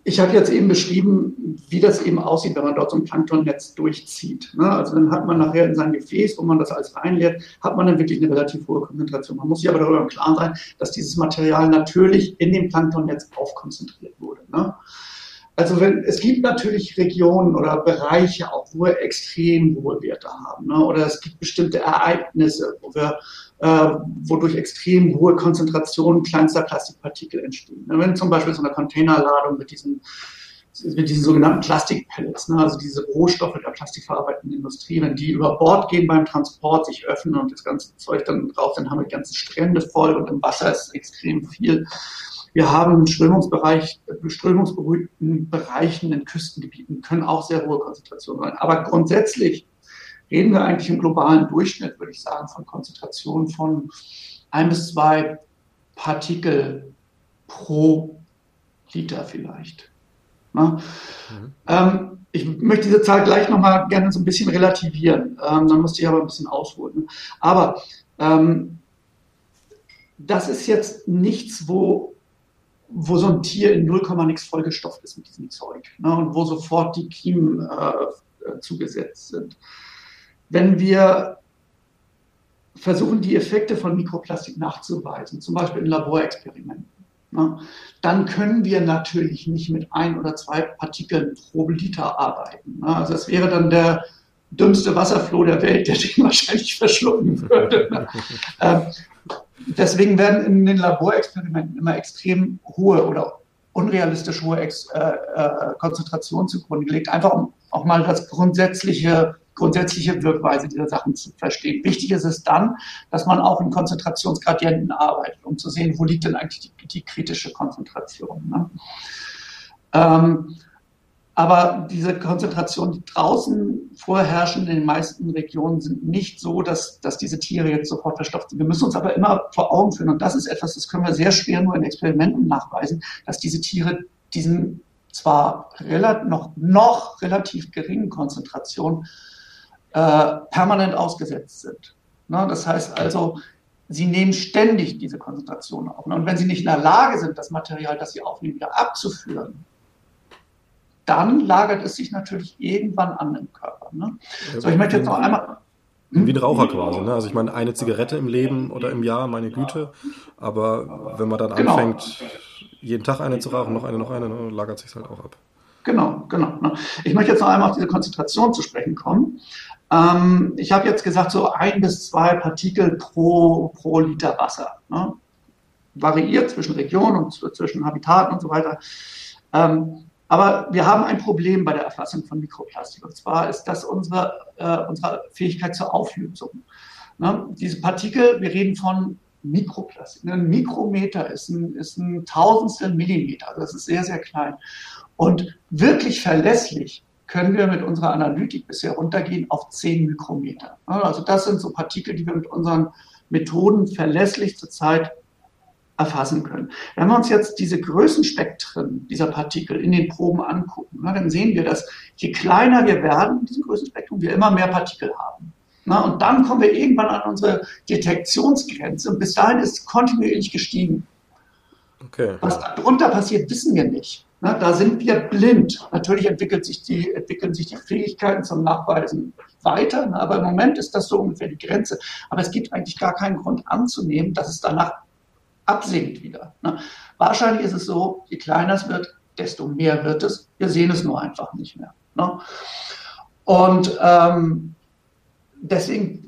ich habe jetzt eben beschrieben, wie das eben aussieht, wenn man dort so ein Planktonnetz durchzieht. Ne? Also dann hat man nachher in sein Gefäß, wo man das alles reinleert, hat man dann wirklich eine relativ hohe Konzentration. Man muss sich aber darüber klar sein, dass dieses Material natürlich in dem Planktonnetz aufkonzentriert wurde. Ne? Also wenn, es gibt natürlich Regionen oder Bereiche auch, wo wir extrem hohe Werte haben. Ne? Oder es gibt bestimmte Ereignisse, wo wir, äh, wodurch extrem hohe Konzentrationen kleinster Plastikpartikel entstehen. Wenn zum Beispiel so eine Containerladung mit diesen mit diesen sogenannten Plastikpellets, ne, also diese Rohstoffe der plastikverarbeitenden Industrie, wenn die über Bord gehen beim Transport, sich öffnen und das ganze Zeug dann drauf, dann haben wir ganze Strände voll und im Wasser ist extrem viel. Wir haben Strömungsbereich, strömungsberuhigten Bereichen in Küstengebieten, können auch sehr hohe Konzentrationen sein. Aber grundsätzlich reden wir eigentlich im globalen Durchschnitt, würde ich sagen, von Konzentrationen von ein bis zwei Partikel pro Liter vielleicht. Mhm. Ähm, ich möchte diese Zahl gleich nochmal gerne so ein bisschen relativieren. Ähm, dann musste ich aber ein bisschen ausholen. Aber ähm, das ist jetzt nichts, wo wo so ein Tier in 0, nix vollgestopft ist mit diesem Zeug ne, und wo sofort die Kiemen äh, zugesetzt sind. Wenn wir versuchen, die Effekte von Mikroplastik nachzuweisen, zum Beispiel in Laborexperimenten, ne, dann können wir natürlich nicht mit ein oder zwei Partikeln pro Liter arbeiten. Ne. Also das wäre dann der dümmste Wasserfloh der Welt, der den wahrscheinlich verschlucken würde. Ne. ähm, deswegen werden in den Laborexperimenten immer extrem hohe oder unrealistisch hohe Ex äh, äh, Konzentrationen zugrunde gelegt, einfach um auch mal das grundsätzliche, grundsätzliche Wirkweise dieser Sachen zu verstehen. Wichtig ist es dann, dass man auch in Konzentrationsgradienten arbeitet, um zu sehen, wo liegt denn eigentlich die, die kritische Konzentration. Ne? Ähm, aber diese Konzentration, die draußen vorherrschen in den meisten Regionen, sind nicht so, dass, dass diese Tiere jetzt sofort verstopft sind. Wir müssen uns aber immer vor Augen führen, und das ist etwas, das können wir sehr schwer nur in Experimenten nachweisen, dass diese Tiere diesen zwar noch, noch relativ geringen Konzentrationen äh, permanent ausgesetzt sind. Ne? Das heißt also, sie nehmen ständig diese Konzentration auf. Und wenn sie nicht in der Lage sind, das Material, das sie aufnehmen, wieder abzuführen, dann lagert es sich natürlich irgendwann an im Körper. Ne? So, ich möchte jetzt noch einmal.
Hm? Wie ein Raucher quasi, ne? Also ich meine, eine Zigarette im Leben oder im Jahr, meine Güte. Aber wenn man dann genau. anfängt, jeden Tag eine zu rauchen, noch eine, noch eine, ne, lagert sich halt auch ab.
Genau, genau. Ne? Ich möchte jetzt noch einmal auf diese Konzentration zu sprechen kommen. Ähm, ich habe jetzt gesagt, so ein bis zwei Partikel pro, pro Liter Wasser. Ne? Variiert zwischen Regionen und zwischen Habitaten und so weiter. Ähm, aber wir haben ein Problem bei der Erfassung von Mikroplastik. Und zwar ist das unsere, äh, unsere Fähigkeit zur Auflösung. Ne? Diese Partikel, wir reden von Mikroplastik. Ein Mikrometer ist ein, ist ein Tausendstel Millimeter. Also das ist sehr, sehr klein. Und wirklich verlässlich können wir mit unserer Analytik bisher runtergehen auf 10 Mikrometer. Also das sind so Partikel, die wir mit unseren Methoden verlässlich zurzeit erfassen können. Wenn wir uns jetzt diese Größenspektren dieser Partikel in den Proben angucken, dann sehen wir, dass je kleiner wir werden in diesem Größenspektrum, wir immer mehr Partikel haben. und dann kommen wir irgendwann an unsere Detektionsgrenze und bis dahin ist es kontinuierlich gestiegen. Okay. Was darunter passiert, wissen wir nicht. Na, da sind wir blind. Natürlich entwickelt sich die, entwickeln sich die Fähigkeiten zum Nachweisen weiter, na, aber im Moment ist das so ungefähr die Grenze. Aber es gibt eigentlich gar keinen Grund anzunehmen, dass es danach absinkt wieder. Na. Wahrscheinlich ist es so, je kleiner es wird, desto mehr wird es. Wir sehen es nur einfach nicht mehr. Und ähm, deswegen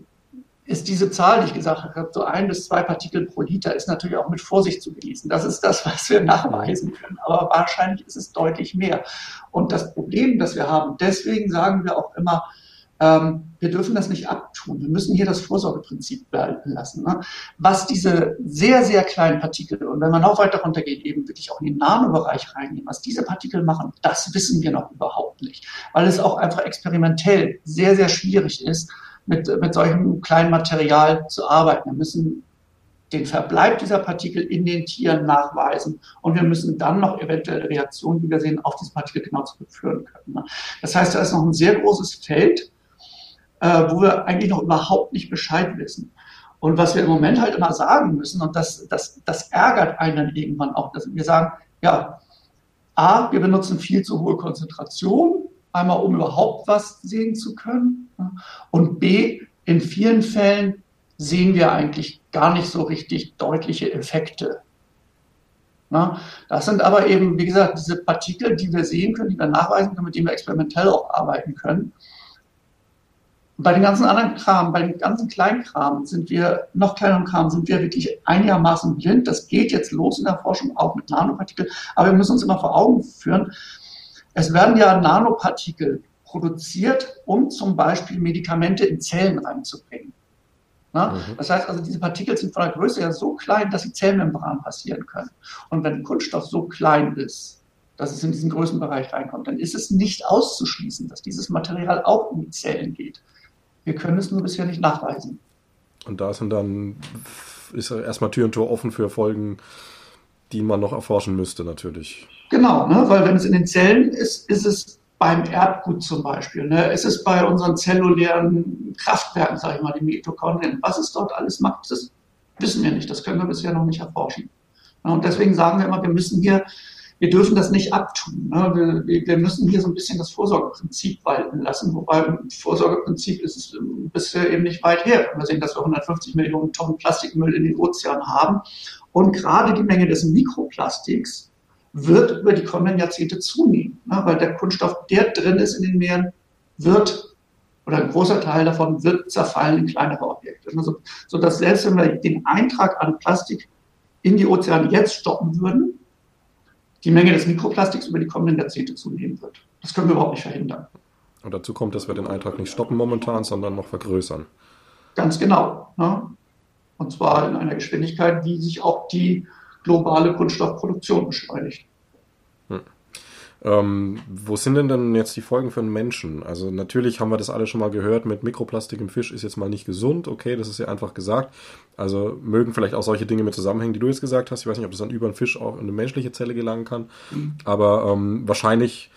ist diese Zahl, die ich gesagt habe, so ein bis zwei Partikel pro Liter, ist natürlich auch mit Vorsicht zu genießen. Das ist das, was wir nachweisen können. Aber wahrscheinlich ist es deutlich mehr. Und das Problem, das wir haben, deswegen sagen wir auch immer, ähm, wir dürfen das nicht abtun. Wir müssen hier das Vorsorgeprinzip behalten lassen. Ne? Was diese sehr, sehr kleinen Partikel, und wenn man noch weiter runtergeht, eben wirklich auch in den Nanobereich reingehen, was diese Partikel machen, das wissen wir noch überhaupt nicht. Weil es auch einfach experimentell sehr, sehr schwierig ist, mit, mit solchem kleinen Material zu arbeiten. Wir müssen den Verbleib dieser Partikel in den Tieren nachweisen und wir müssen dann noch eventuelle Reaktionen, die wir sehen, auf diese Partikel genau zurückführen können. Ne? Das heißt, da ist noch ein sehr großes Feld, äh, wo wir eigentlich noch überhaupt nicht Bescheid wissen. Und was wir im Moment halt immer sagen müssen, und das, das, das ärgert einen dann irgendwann auch, dass wir sagen, ja, A, wir benutzen viel zu hohe Konzentration, einmal um überhaupt was sehen zu können. Und B, in vielen Fällen sehen wir eigentlich gar nicht so richtig deutliche Effekte. das sind aber eben, wie gesagt, diese Partikel, die wir sehen können, die wir nachweisen können, mit denen wir experimentell auch arbeiten können. bei den ganzen anderen Kram, bei den ganzen kleinen Kram sind wir, noch kleineren Kram, sind wir wirklich einigermaßen blind. Das geht jetzt los in der Forschung, auch mit Nanopartikeln. Aber wir müssen uns immer vor Augen führen, es werden ja Nanopartikel produziert, um zum Beispiel Medikamente in Zellen reinzubringen. Mhm. Das heißt also, diese Partikel sind von der Größe her so klein, dass sie Zellmembran passieren können. Und wenn Kunststoff so klein ist, dass es in diesen Größenbereich reinkommt, dann ist es nicht auszuschließen, dass dieses Material auch in die Zellen geht. Wir können es nur bisher nicht nachweisen.
Und da sind dann ist erstmal Tür und Tor offen für Folgen, die man noch erforschen müsste, natürlich.
Genau, ne? weil wenn es in den Zellen ist, ist es beim Erbgut zum Beispiel. Ne? Es ist bei unseren zellulären Kraftwerken, sage ich mal, die Mitochondrien. Was es dort alles macht, das wissen wir nicht. Das können wir bisher noch nicht erforschen. Und deswegen sagen wir immer, wir müssen hier, wir dürfen das nicht abtun. Ne? Wir, wir, müssen hier so ein bisschen das Vorsorgeprinzip walten lassen. Wobei Vorsorgeprinzip ist es bisher eben nicht weit her. Wir sehen, dass wir 150 Millionen Tonnen Plastikmüll in den Ozeanen haben. Und gerade die Menge des Mikroplastiks wird über die kommenden Jahrzehnte zunehmen, ne? weil der Kunststoff, der drin ist in den Meeren, wird oder ein großer Teil davon wird zerfallen in kleinere Objekte. Also, so dass selbst wenn wir den Eintrag an Plastik in die Ozeane jetzt stoppen würden, die Menge des Mikroplastiks über die kommenden Jahrzehnte zunehmen wird. Das können wir überhaupt nicht verhindern.
Und dazu kommt, dass wir den Eintrag nicht stoppen momentan, sondern noch vergrößern.
Ganz genau. Ne? Und zwar in einer Geschwindigkeit, wie sich auch die globale Kunststoffproduktion beschleunigt. Hm.
Ähm, wo sind denn dann jetzt die Folgen für den Menschen? Also natürlich haben wir das alle schon mal gehört, mit Mikroplastik im Fisch ist jetzt mal nicht gesund, okay, das ist ja einfach gesagt. Also mögen vielleicht auch solche Dinge mit zusammenhängen, die du jetzt gesagt hast. Ich weiß nicht, ob das dann über einen Fisch auch in eine menschliche Zelle gelangen kann. Mhm. Aber ähm, wahrscheinlich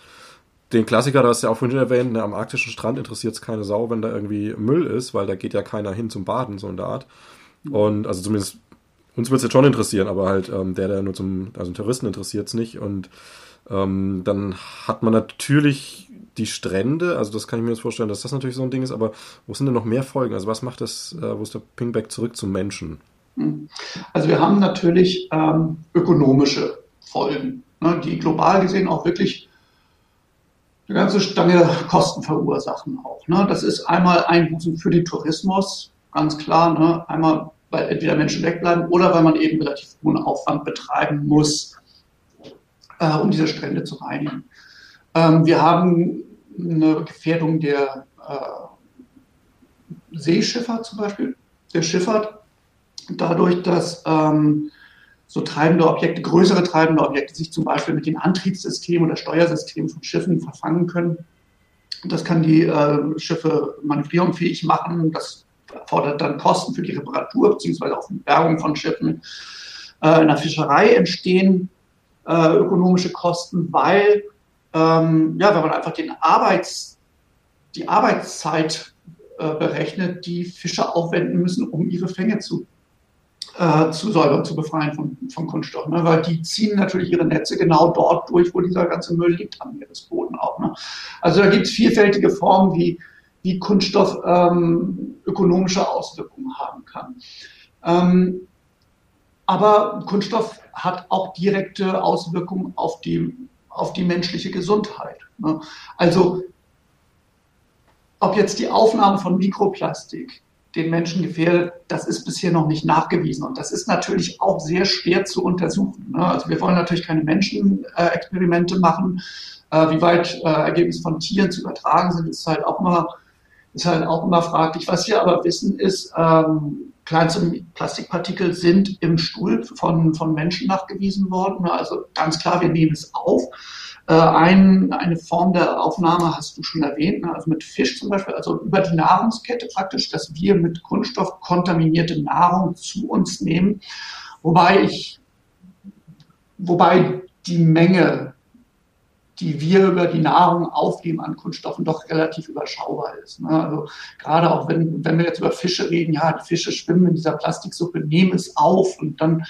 den Klassiker, da hast du ja auch vorhin erwähnt, ne, am arktischen Strand interessiert es keine Sau, wenn da irgendwie Müll ist, weil da geht ja keiner hin zum Baden, so in der Art. Mhm. Und also zumindest uns wird es jetzt schon interessieren, aber halt ähm, der, der nur zum, also Touristen interessiert es nicht. Und ähm, dann hat man natürlich die Strände, also das kann ich mir jetzt vorstellen, dass das natürlich so ein Ding ist, aber wo sind denn noch mehr Folgen? Also was macht das, äh, wo ist der Pingback zurück zum Menschen?
Hm. Also wir haben natürlich ähm, ökonomische Folgen, ne, die global gesehen auch wirklich eine ganze Stange Kosten verursachen auch. Ne? Das ist einmal Einbußen für den Tourismus, ganz klar. Ne? Einmal weil entweder Menschen wegbleiben oder weil man eben relativ hohen Aufwand betreiben muss, äh, um diese Strände zu reinigen. Ähm, wir haben eine Gefährdung der äh, Seeschifffahrt zum Beispiel, der Schifffahrt, dadurch, dass ähm, so treibende Objekte, größere treibende Objekte sich zum Beispiel mit den Antriebssystemen oder Steuersystemen von Schiffen verfangen können. Das kann die äh, Schiffe manövrierungsfähig machen. Das erfordert dann Kosten für die Reparatur bzw. auch die Bergung von Schiffen. Äh, in der Fischerei entstehen äh, ökonomische Kosten, weil ähm, ja, wenn man einfach den Arbeits, die Arbeitszeit äh, berechnet, die Fischer aufwenden müssen, um ihre Fänge zu äh, zu säubern, zu befreien von, von Kunststoff. Ne? Weil die ziehen natürlich ihre Netze genau dort durch, wo dieser ganze Müll liegt am Meeresboden auch. Ne? Also da gibt es vielfältige Formen, wie, wie Kunststoff ähm, ökonomische Auswirkungen haben kann. Ähm, aber Kunststoff hat auch direkte Auswirkungen auf die, auf die menschliche Gesundheit. Ne? Also ob jetzt die Aufnahme von Mikroplastik den Menschen gefährdet, das ist bisher noch nicht nachgewiesen. Und das ist natürlich auch sehr schwer zu untersuchen. Ne? Also wir wollen natürlich keine Menschenexperimente machen. Äh, wie weit äh, Ergebnisse von Tieren zu übertragen sind, ist halt auch immer, ist halt auch immer fraglich. Was wir aber wissen ist, ähm, kleinste Plastikpartikel sind im Stuhl von, von Menschen nachgewiesen worden. Also ganz klar, wir nehmen es auf. Äh, ein, eine Form der Aufnahme hast du schon erwähnt, ne? also mit Fisch zum Beispiel, also über die Nahrungskette praktisch, dass wir mit Kunststoff kontaminierte Nahrung zu uns nehmen. Wobei ich, wobei die Menge die wir über die Nahrung aufnehmen an Kunststoffen, doch relativ überschaubar ist. Ne? Also gerade auch wenn, wenn wir jetzt über Fische reden, ja, die Fische schwimmen in dieser Plastiksuppe, nehmen es auf und dann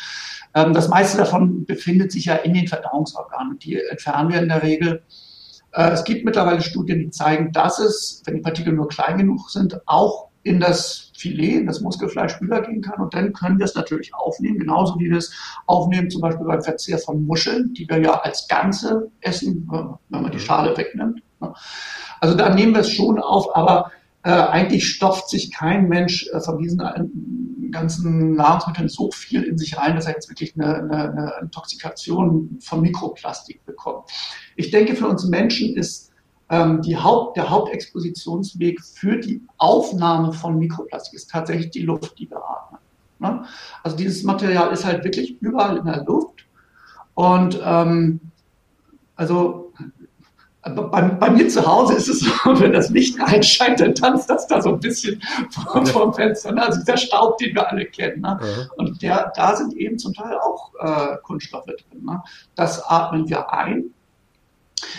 ähm, das meiste davon befindet sich ja in den Verdauungsorganen. Die entfernen wir in der Regel. Äh, es gibt mittlerweile Studien, die zeigen, dass es, wenn die Partikel nur klein genug sind, auch in das Filet, in das Muskelfleisch übergehen kann. Und dann können wir es natürlich aufnehmen, genauso wie wir es aufnehmen, zum Beispiel beim Verzehr von Muscheln, die wir ja als Ganze essen, wenn man die mhm. Schale wegnimmt. Also da nehmen wir es schon auf, aber äh, eigentlich stopft sich kein Mensch äh, von diesen äh, ganzen Nahrungsmitteln so viel in sich rein, dass er jetzt wirklich eine, eine, eine Intoxikation von Mikroplastik bekommt. Ich denke, für uns Menschen ist ähm, die Haupt, der Hauptexpositionsweg für die Aufnahme von Mikroplastik ist tatsächlich die Luft, die wir atmen. Ne? Also dieses Material ist halt wirklich überall in der Luft. Und ähm, also bei, bei, mir zu Hause ist es so, wenn das Licht reinscheint, dann tanzt das da so ein bisschen vom, vom Fenster. Ne? Also dieser Staub, den wir alle kennen. Ne? Ja. Und der, da sind eben zum Teil auch äh, Kunststoffe drin. Ne? Das atmen wir ein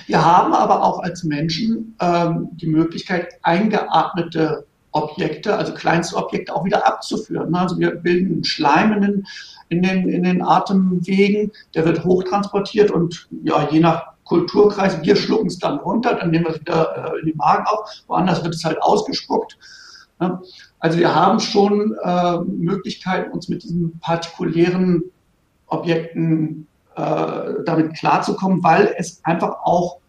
wir haben aber auch als Menschen ähm, die Möglichkeit, eingeatmete Objekte, also kleinste Objekte, auch wieder abzuführen. Also wir bilden Schleim in den, in den, in den Atemwegen, der wird hochtransportiert und ja, je nach Kulturkreis, wir schlucken es dann runter, dann nehmen wir es wieder äh, in den Magen auf, woanders wird es halt ausgespuckt. Also wir haben schon äh, Möglichkeiten, uns mit diesen partikulären Objekten äh, damit klarzukommen, weil es einfach auch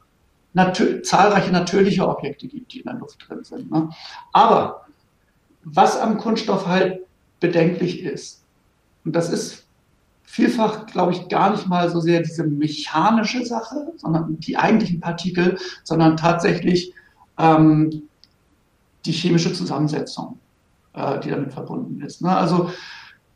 natür zahlreiche natürliche Objekte gibt, die in der Luft drin sind. Ne? Aber was am Kunststoff halt bedenklich ist, und das ist vielfach, glaube ich, gar nicht mal so sehr diese mechanische Sache, sondern die eigentlichen Partikel, sondern tatsächlich ähm, die chemische Zusammensetzung, äh, die damit verbunden ist. Ne? Also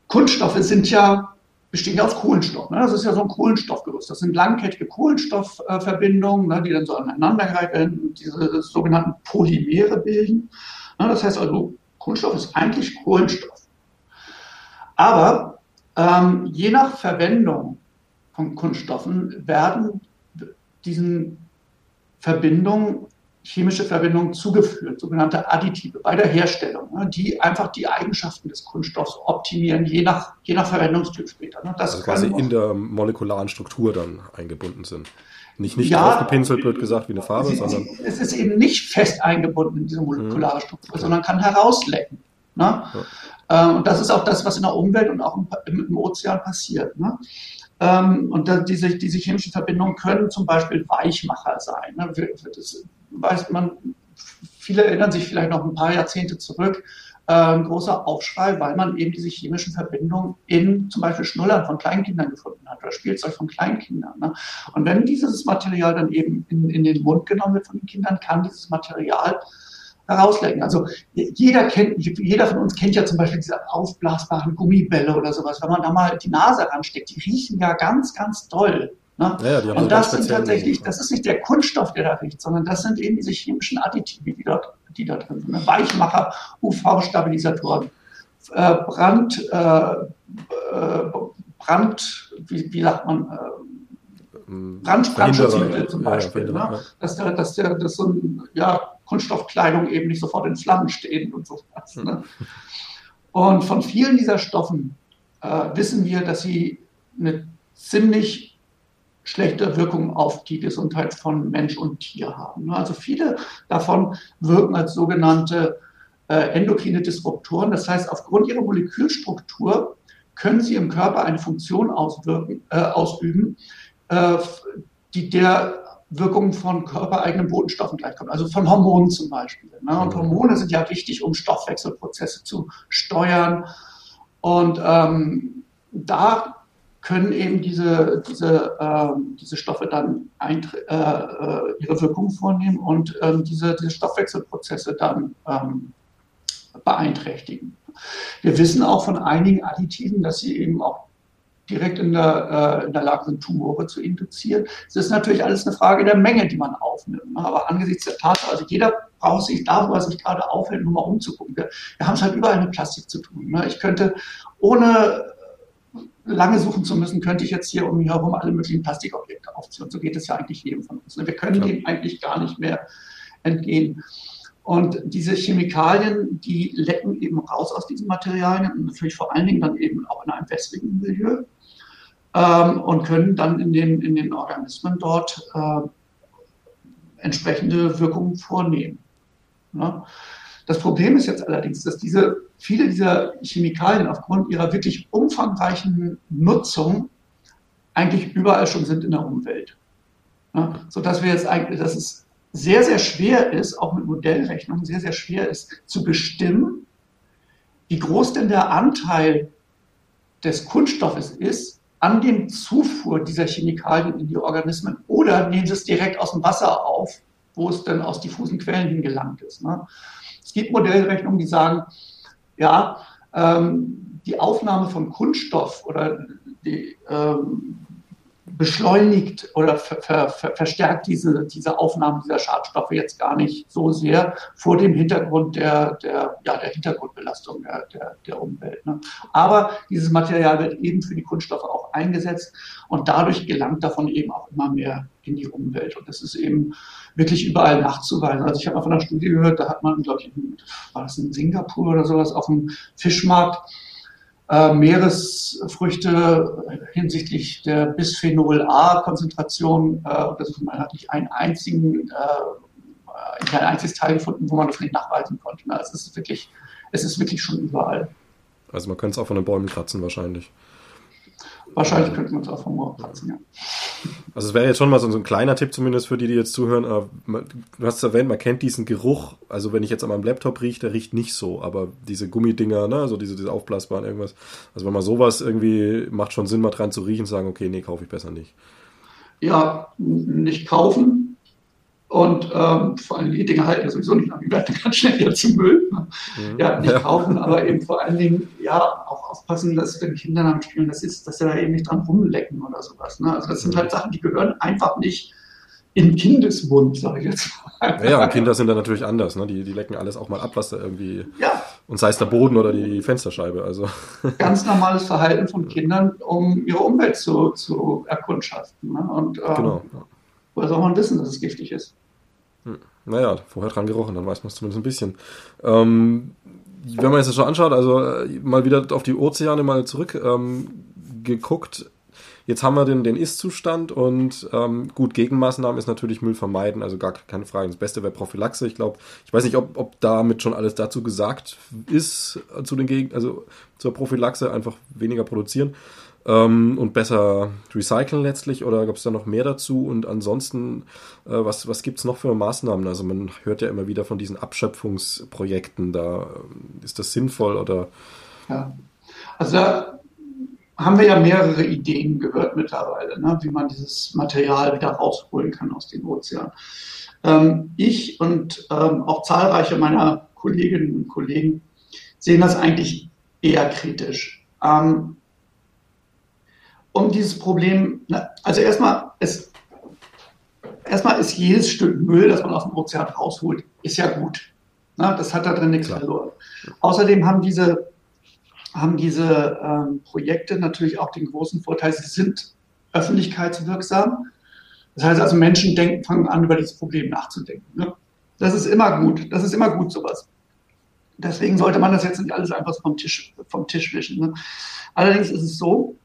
Kunststoffe sind ja bestehen ja aus Kohlenstoff. Ne? Das ist ja so ein Kohlenstoffgerüst. Das sind langkettige Kohlenstoffverbindungen, ne, die dann so aneinander greifen und diese sogenannten Polymere bilden. Ne? Das heißt also, Kohlenstoff ist eigentlich Kohlenstoff. Aber ähm, je nach Verwendung von Kunststoffen werden diesen Verbindungen chemische Verbindungen zugeführt, sogenannte Additive bei der Herstellung, ne, die einfach die Eigenschaften des Kunststoffs optimieren, je nach, je nach Verwendungstyp später.
Ne. Das also quasi in der molekularen Struktur dann eingebunden sind. Nicht, nicht ja, draufgepinselt, wird gesagt, wie eine Farbe, sondern.
Es ist eben nicht fest eingebunden in diese molekulare mhm. Struktur, okay. sondern kann herauslecken. Ne? Ja. Äh, und das ist auch das, was in der Umwelt und auch im, im Ozean passiert. Ne? Ähm, und diese, diese chemischen Verbindungen können zum Beispiel Weichmacher sein. Ne? Das weiß man, viele erinnern sich vielleicht noch ein paar Jahrzehnte zurück, ein großer Aufschrei, weil man eben diese chemischen Verbindungen in zum Beispiel Schnullern von Kleinkindern gefunden hat oder Spielzeug von Kleinkindern. Ne? Und wenn dieses Material dann eben in, in den Mund genommen wird von den Kindern, kann dieses Material herauslecken. Also jeder kennt, jeder von uns kennt ja zum Beispiel diese aufblasbaren Gummibälle oder sowas. Wenn man da mal die Nase ransteckt, die riechen ja ganz, ganz toll. Ne? Ja, ja, und das sind tatsächlich, das ist nicht der Kunststoff, der da riecht, sondern das sind eben diese chemischen Additive, die dort, die da drin sind. Weichmacher, UV-Stabilisatoren, äh, Brand, äh, äh, Brand, wie, wie sagt man, äh, Brand, Brandschutzmittel zum Beispiel. Ja, ne? dass, der, dass, der, dass so ein ja, Kunststoffkleidung eben nicht sofort in Flammen stehen und so was. Ne? Und von vielen dieser Stoffen äh, wissen wir, dass sie eine ziemlich schlechte Wirkung auf die Gesundheit von Mensch und Tier haben. Also viele davon wirken als sogenannte äh, endokrine Disruptoren. Das heißt, aufgrund ihrer Molekülstruktur können sie im Körper eine Funktion auswirken, äh, ausüben, äh, die der Wirkung von körpereigenen Botenstoffen gleichkommt, also von Hormonen zum Beispiel. Ne? Und mhm. Hormone sind ja wichtig, um Stoffwechselprozesse zu steuern. Und ähm, da können eben diese, diese, äh, diese Stoffe dann äh, äh, ihre Wirkung vornehmen und ähm, diese, diese Stoffwechselprozesse dann ähm, beeinträchtigen. Wir wissen auch von einigen Additiven, dass sie eben auch direkt in der, äh, in der Lage sind, Tumore zu induzieren. Es ist natürlich alles eine Frage der Menge, die man aufnimmt. Ne? Aber angesichts der Tatsache, also jeder braucht sich da, wo sich gerade aufhält, nur mal umzugucken. Wir, wir haben es halt überall mit Plastik zu tun. Ne? Ich könnte ohne lange suchen zu müssen, könnte ich jetzt hier um mich herum alle möglichen Plastikobjekte aufziehen. So geht es ja eigentlich jedem von uns. Ne? Wir können dem eigentlich gar nicht mehr entgehen. Und diese Chemikalien, die lecken eben raus aus diesen Materialien und natürlich vor allen Dingen dann eben auch in einem wässrigen Milieu ähm, und können dann in den, in den Organismen dort äh, entsprechende Wirkungen vornehmen. Ne? Das Problem ist jetzt allerdings, dass diese, viele dieser Chemikalien aufgrund ihrer wirklich umfangreichen Nutzung eigentlich überall schon sind in der Umwelt. Ne? Sodass wir jetzt eigentlich, dass es sehr, sehr schwer ist, auch mit Modellrechnungen sehr, sehr schwer ist, zu bestimmen, wie groß denn der Anteil des Kunststoffes ist an dem Zufuhr dieser Chemikalien in die Organismen oder nehmen sie es direkt aus dem Wasser auf, wo es dann aus diffusen Quellen hingelangt ist. Ne? Es gibt Modellrechnungen, die sagen, ja, ähm, die Aufnahme von Kunststoff oder die, ähm, beschleunigt oder ver, ver, ver, verstärkt diese, diese Aufnahme dieser Schadstoffe jetzt gar nicht so sehr vor dem Hintergrund der, der, ja, der Hintergrundbelastung der, der, der Umwelt. Ne? Aber dieses Material wird eben für die Kunststoffe auch eingesetzt und dadurch gelangt davon eben auch immer mehr in die Umwelt. Und das ist eben wirklich überall nachzuweisen. Also ich habe mal von einer Studie gehört, da hat man, glaube ich, war das in Singapur oder sowas, auf dem Fischmarkt äh, Meeresfrüchte hinsichtlich der Bisphenol A-Konzentration äh, untersucht. Man hat nicht einen einzigen, äh, kein einziges Teil gefunden, wo man das nicht nachweisen konnte. Also es ist wirklich, es ist wirklich schon überall.
Also man könnte es auch von den Bäumen kratzen wahrscheinlich.
Wahrscheinlich könnte man es auch vom Moor kratzen, ja.
Also es wäre jetzt schon mal so ein kleiner Tipp zumindest für die, die jetzt zuhören. Du hast es erwähnt, man kennt diesen Geruch. Also wenn ich jetzt an meinem Laptop rieche, der riecht nicht so. Aber diese Gummidinger, ne, also diese, diese aufblasbaren irgendwas. Also wenn man sowas irgendwie, macht schon Sinn, mal dran zu riechen und sagen, okay, nee, kaufe ich besser nicht.
Ja, nicht kaufen, und ähm, vor allem die Dinge halten ja sowieso nicht lang, die werden ganz schnell wieder zum Müll. Ne? Mhm. Ja, nicht kaufen, aber eben vor allen Dingen ja auch aufpassen, dass wenn Kinder damit spielen, das ist, dass sie da eben nicht dran rumlecken oder sowas. Ne? Also das sind mhm. halt Sachen, die gehören einfach nicht in Kindesmund, sage ich jetzt
mal. Ja, und Kinder sind da natürlich anders. Ne? Die, die lecken alles auch mal ab, was da irgendwie. Ja. Und sei es der Boden oder die Fensterscheibe. Also.
Ganz normales Verhalten von Kindern, um ihre Umwelt zu, zu erkundschaften. Ne? Und ähm, genau. woher soll man wissen, dass es giftig ist?
Hm. Naja, vorher dran gerochen, dann weiß man es zumindest ein bisschen. Ähm, wenn man jetzt das schon anschaut, also äh, mal wieder auf die Ozeane mal zurück ähm. Jetzt haben wir den, den Ist-Zustand und ähm, gut, Gegenmaßnahmen ist natürlich Müll vermeiden, also gar keine Frage. Das Beste wäre Prophylaxe. Ich glaube, ich weiß nicht, ob, ob damit schon alles dazu gesagt ist, zu den Gegen also zur Prophylaxe, einfach weniger produzieren ähm, und besser recyceln letztlich oder gab es da noch mehr dazu? Und ansonsten, äh, was, was gibt es noch für Maßnahmen? Also man hört ja immer wieder von diesen Abschöpfungsprojekten, da äh, ist das sinnvoll oder?
Ja, also da haben wir ja mehrere Ideen gehört mittlerweile, ne, wie man dieses Material wieder rausholen kann aus den Ozeanen. Ähm, ich und ähm, auch zahlreiche meiner Kolleginnen und Kollegen sehen das eigentlich eher kritisch. Ähm, um dieses Problem, also erstmal, es, erstmal ist jedes Stück Müll, das man aus dem Ozean rausholt, ist ja gut. Na, das hat da drin nichts Klar. verloren. Außerdem haben diese, haben diese ähm, Projekte natürlich auch den großen Vorteil, sie sind öffentlichkeitswirksam. Das heißt also, Menschen denken, fangen an, über dieses Problem nachzudenken. Ne? Das ist immer gut. Das ist immer gut, sowas. Deswegen sollte man das jetzt nicht alles einfach vom Tisch, vom Tisch wischen. Ne? Allerdings ist es so,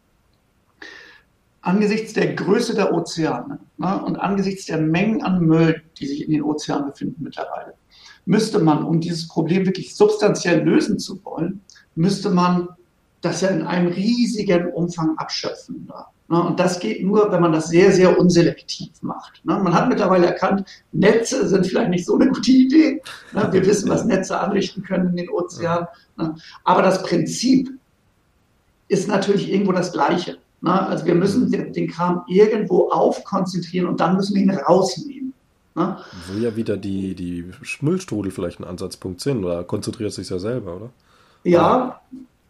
angesichts der Größe der Ozeane ne, und angesichts der Mengen an Müll, die sich in den Ozeanen befinden mittlerweile, müsste man, um dieses Problem wirklich substanziell lösen zu wollen, müsste man das ja in einem riesigen Umfang abschöpfen. Ne? Und das geht nur, wenn man das sehr, sehr unselektiv macht. Ne? Man hat mittlerweile erkannt, Netze sind vielleicht nicht so eine gute Idee. Ne? Wir wissen, was Netze anrichten können in den Ozeanen. Aber das Prinzip ist natürlich irgendwo das Gleiche. Also wir müssen den Kram irgendwo aufkonzentrieren und dann müssen wir ihn rausnehmen.
Wo ja wieder die, die Müllstrudel vielleicht ein Ansatzpunkt sind, oder konzentriert sich ja selber, oder?
Ja,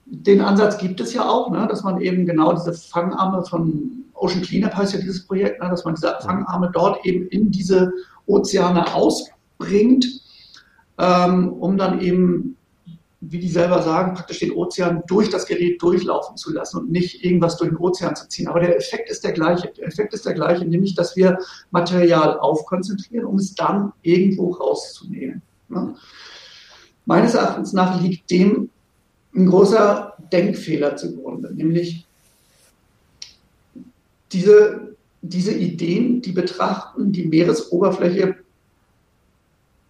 den Ansatz gibt es ja auch, ne, dass man eben genau diese Fangarme von Ocean Cleanup heißt ja dieses Projekt, ne, dass man diese Fangarme dort eben in diese Ozeane ausbringt, ähm, um dann eben, wie die selber sagen, praktisch den Ozean durch das Gerät durchlaufen zu lassen und nicht irgendwas durch den Ozean zu ziehen. Aber der Effekt ist der gleiche. Der Effekt ist der gleiche, nämlich, dass wir Material aufkonzentrieren, um es dann irgendwo rauszunehmen. Ne. Meines Erachtens nach liegt dem ein großer Denkfehler zugrunde, nämlich diese, diese Ideen, die betrachten die Meeresoberfläche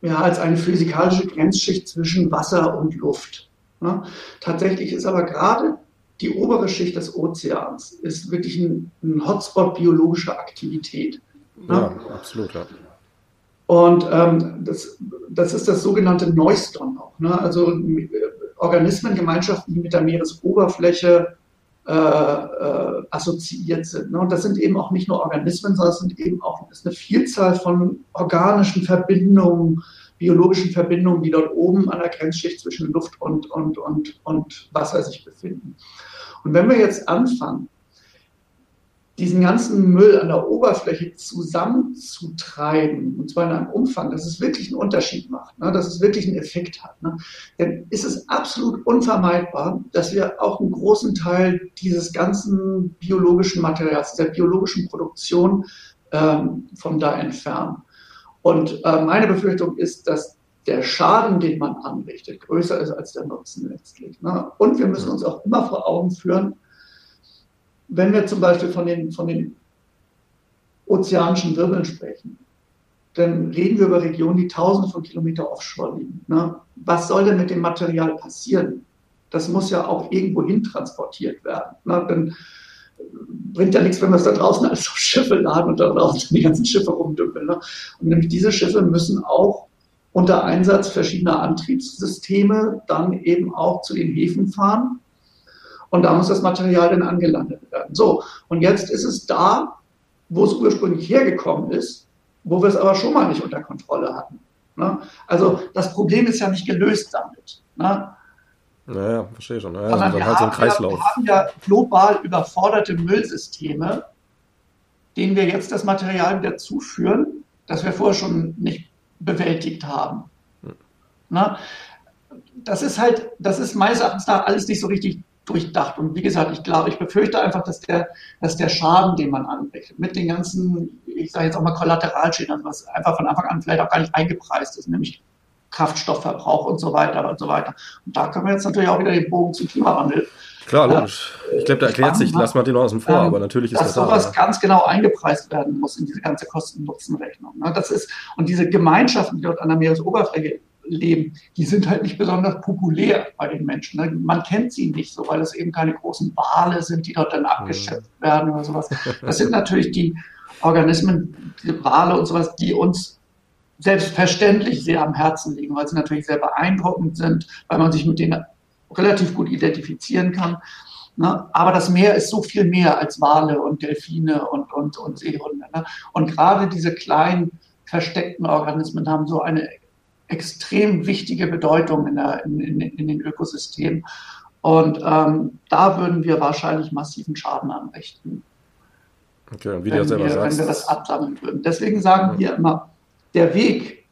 ja, als eine physikalische Grenzschicht zwischen Wasser und Luft. Ja, tatsächlich ist aber gerade die obere Schicht des Ozeans ist wirklich ein, ein Hotspot biologischer Aktivität.
Ja, ja absolut, ja.
Und ähm, das, das ist das sogenannte Neuston auch. Ne? Also Organismengemeinschaften, die mit der Meeresoberfläche äh, äh, assoziiert sind. Ne? Und das sind eben auch nicht nur Organismen, sondern es sind eben auch ist eine Vielzahl von organischen Verbindungen, biologischen Verbindungen, die dort oben an der Grenzschicht zwischen Luft und, und, und, und Wasser sich befinden. Und wenn wir jetzt anfangen, diesen ganzen Müll an der Oberfläche zusammenzutreiben, und zwar in einem Umfang, dass es wirklich einen Unterschied macht, ne, dass es wirklich einen Effekt hat, ne, dann ist es absolut unvermeidbar, dass wir auch einen großen Teil dieses ganzen biologischen Materials, der biologischen Produktion ähm, von da entfernen. Und äh, meine Befürchtung ist, dass der Schaden, den man anrichtet, größer ist als der Nutzen letztlich. Ne? Und wir müssen uns auch immer vor Augen führen, wenn wir zum Beispiel von den, von den ozeanischen Wirbeln sprechen, dann reden wir über Regionen, die tausende von Kilometern offshore liegen. Ne? Was soll denn mit dem Material passieren? Das muss ja auch irgendwo hin transportiert werden. Ne? Dann bringt ja nichts, wenn wir es da draußen als auf Schiffe laden und da draußen die ganzen Schiffe rumdümpeln. Ne? Und nämlich diese Schiffe müssen auch unter Einsatz verschiedener Antriebssysteme dann eben auch zu den Häfen fahren und da muss das Material dann angelandet werden. So, und jetzt ist es da, wo es ursprünglich hergekommen ist, wo wir es aber schon mal nicht unter Kontrolle hatten. Ne? Also das Problem ist ja nicht gelöst damit. Ne?
Naja, verstehe schon. Naja,
Sondern wir, halt haben so Kreislauf. Ja, wir haben ja global überforderte Müllsysteme, denen wir jetzt das Material wieder zuführen, das wir vorher schon nicht bewältigt haben. Hm. Na, das ist halt, das ist meines Erachtens nach alles nicht so richtig durchdacht. Und wie gesagt, ich glaube, ich befürchte einfach, dass der, dass der Schaden, den man anrichtet, mit den ganzen, ich sage jetzt auch mal Kollateralschäden, also was einfach von Anfang an vielleicht auch gar nicht eingepreist ist, nämlich Kraftstoffverbrauch und so weiter und so weiter. Und da können wir jetzt natürlich auch wieder den Bogen zum Klimawandel.
Klar, logisch. Ich glaube, da erklärt sich, lass mal den außen vor, ähm, aber natürlich ist
dass das sowas da, ganz genau eingepreist werden muss in diese ganze Kosten-Nutzen-Rechnung. Ne? Das ist, und diese Gemeinschaften, die dort an der Meeresoberfläche leben, die sind halt nicht besonders populär bei den Menschen. Ne? Man kennt sie nicht so, weil es eben keine großen Wale sind, die dort dann abgeschöpft mhm. werden oder sowas. Das sind natürlich die Organismen, die Wale und sowas, die uns selbstverständlich sehr am Herzen liegen, weil sie natürlich sehr beeindruckend sind, weil man sich mit denen relativ gut identifizieren kann. Ne? Aber das Meer ist so viel mehr als Wale und Delfine und, und, und Seehunde. Ne? Und gerade diese kleinen versteckten Organismen haben so eine extrem wichtige Bedeutung in, der, in, in, in den Ökosystemen. Und ähm, da würden wir wahrscheinlich massiven Schaden anrichten. Okay, wie du ja selber wir, sagst. Wenn wir das absammeln würden. Deswegen sagen ja. wir immer, der Weg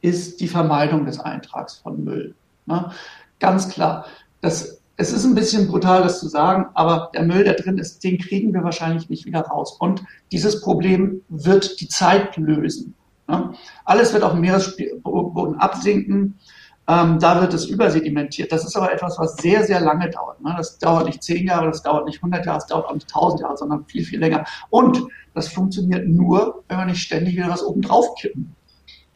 ist die Vermeidung des Eintrags von Müll. Ne? Ganz klar. Das, es ist ein bisschen brutal, das zu sagen, aber der Müll, der drin ist, den kriegen wir wahrscheinlich nicht wieder raus. Und dieses Problem wird die Zeit lösen. Ne? Alles wird auf dem Meeresboden absinken. Ähm, da wird es übersedimentiert. Das ist aber etwas, was sehr, sehr lange dauert. Ne? Das dauert nicht zehn Jahre, das dauert nicht 100 Jahre, das dauert auch nicht 1000 Jahre, sondern viel, viel länger. Und das funktioniert nur, wenn wir nicht ständig wieder was oben drauf kippen.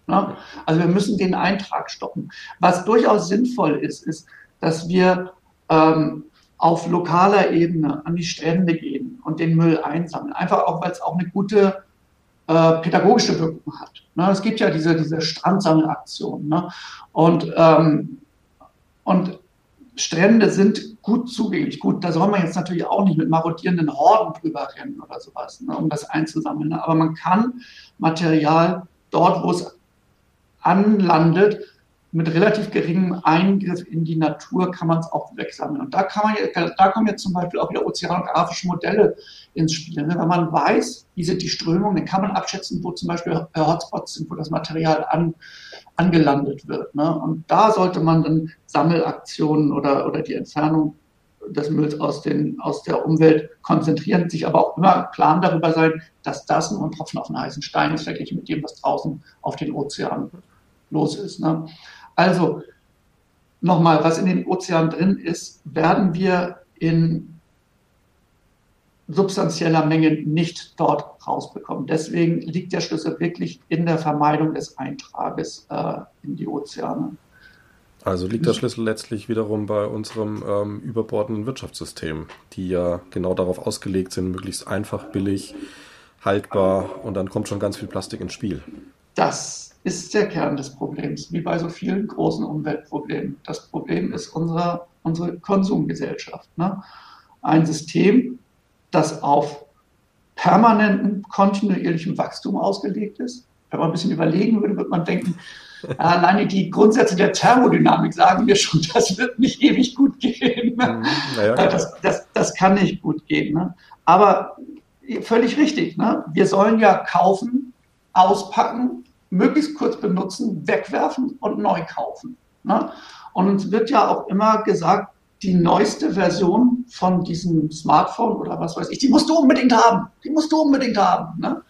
Ne? Also wir müssen den Eintrag stoppen. Was durchaus sinnvoll ist, ist, dass wir ähm, auf lokaler Ebene an die Strände gehen und den Müll einsammeln. Einfach auch, weil es auch eine gute äh, pädagogische Wirkung hat. Ne? Es gibt ja diese, diese Strandsammelaktionen. Ne? Und, ähm, und Strände sind gut zugänglich. Gut, da soll man jetzt natürlich auch nicht mit marodierenden Horden drüber rennen oder sowas, ne, um das einzusammeln. Ne? Aber man kann Material dort, wo es anlandet, mit relativ geringem Eingriff in die Natur kann man es auch wegsammeln. Und da kann man, da kommen jetzt zum Beispiel auch wieder ozeanografische Modelle ins Spiel. Ne? Wenn man weiß, wie sind die Strömungen, dann kann man abschätzen, wo zum Beispiel Hotspots sind, wo das Material an, angelandet wird. Ne? Und da sollte man dann Sammelaktionen oder, oder die Entfernung des Mülls aus, den, aus der Umwelt konzentrieren, sich aber auch immer Plan darüber sein, dass das nur ein Tropfen auf einen heißen Stein ist, verglichen mit dem, was draußen auf den Ozeanen los ist. Ne? Also nochmal, was in den Ozeanen drin ist, werden wir in substanzieller Menge nicht dort rausbekommen. Deswegen liegt der Schlüssel wirklich in der Vermeidung des Eintrages äh, in die Ozeane.
Also liegt der Schlüssel letztlich wiederum bei unserem ähm, überbordenden Wirtschaftssystem, die ja genau darauf ausgelegt sind, möglichst einfach, billig, haltbar und dann kommt schon ganz viel Plastik ins Spiel.
Das ist der Kern des Problems, wie bei so vielen großen Umweltproblemen. Das Problem ist unsere, unsere Konsumgesellschaft. Ne? Ein System, das auf permanentem, kontinuierlichem Wachstum ausgelegt ist. Wenn man ein bisschen überlegen würde, würde man denken, alleine die Grundsätze der Thermodynamik sagen wir schon, das wird nicht ewig gut gehen. Ne? Naja, das, das, das, kann nicht gut gehen. Ne? Aber völlig richtig. Ne? Wir sollen ja kaufen, auspacken, möglichst kurz benutzen, wegwerfen und neu kaufen. Ne? Und uns wird ja auch immer gesagt, die neueste Version von diesem Smartphone oder was weiß ich, die musst du unbedingt haben. Die musst du unbedingt haben. Ne?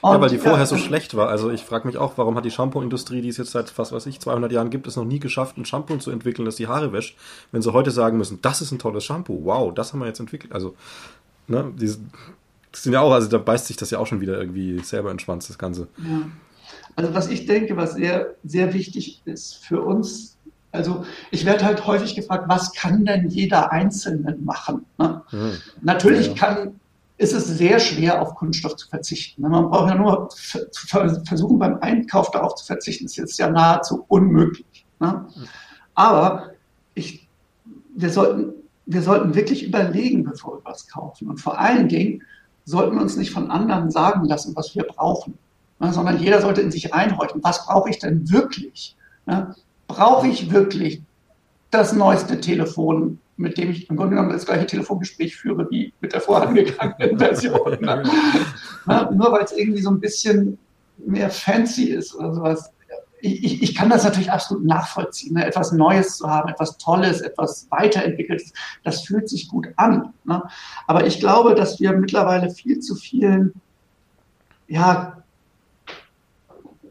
Und, ja, weil die vorher ja, so schlecht war. Also ich frage mich auch, warum hat die Shampoo-Industrie, die es jetzt seit, was weiß ich, 200 Jahren gibt, es noch nie geschafft, ein Shampoo zu entwickeln, das die Haare wäscht, wenn sie heute sagen müssen, das ist ein tolles Shampoo, wow, das haben wir jetzt entwickelt. Also, ne, die sind ja auch, also da beißt sich das ja auch schon wieder irgendwie selber in den Schwanz, das Ganze. Ja.
Also was ich denke, was sehr, sehr wichtig ist für uns, also ich werde halt häufig gefragt, was kann denn jeder Einzelne machen? Ne? Mhm. Natürlich ja. kann, ist es sehr schwer, auf Kunststoff zu verzichten. Ne? Man braucht ja nur versuchen, beim Einkauf darauf zu verzichten. Das ist jetzt ja nahezu unmöglich. Ne? Aber ich, wir, sollten, wir sollten wirklich überlegen, bevor wir was kaufen. Und vor allen Dingen sollten wir uns nicht von anderen sagen lassen, was wir brauchen sondern jeder sollte in sich reinhorchen. Was brauche ich denn wirklich? Brauche ich wirklich das neueste Telefon, mit dem ich im Grunde genommen das gleiche Telefongespräch führe wie mit der vorangegangenen Version? Ne? Nur weil es irgendwie so ein bisschen mehr fancy ist oder sowas. Ich, ich, kann das natürlich absolut nachvollziehen. Ne? Etwas Neues zu haben, etwas Tolles, etwas Weiterentwickeltes, das fühlt sich gut an. Ne? Aber ich glaube, dass wir mittlerweile viel zu vielen ja,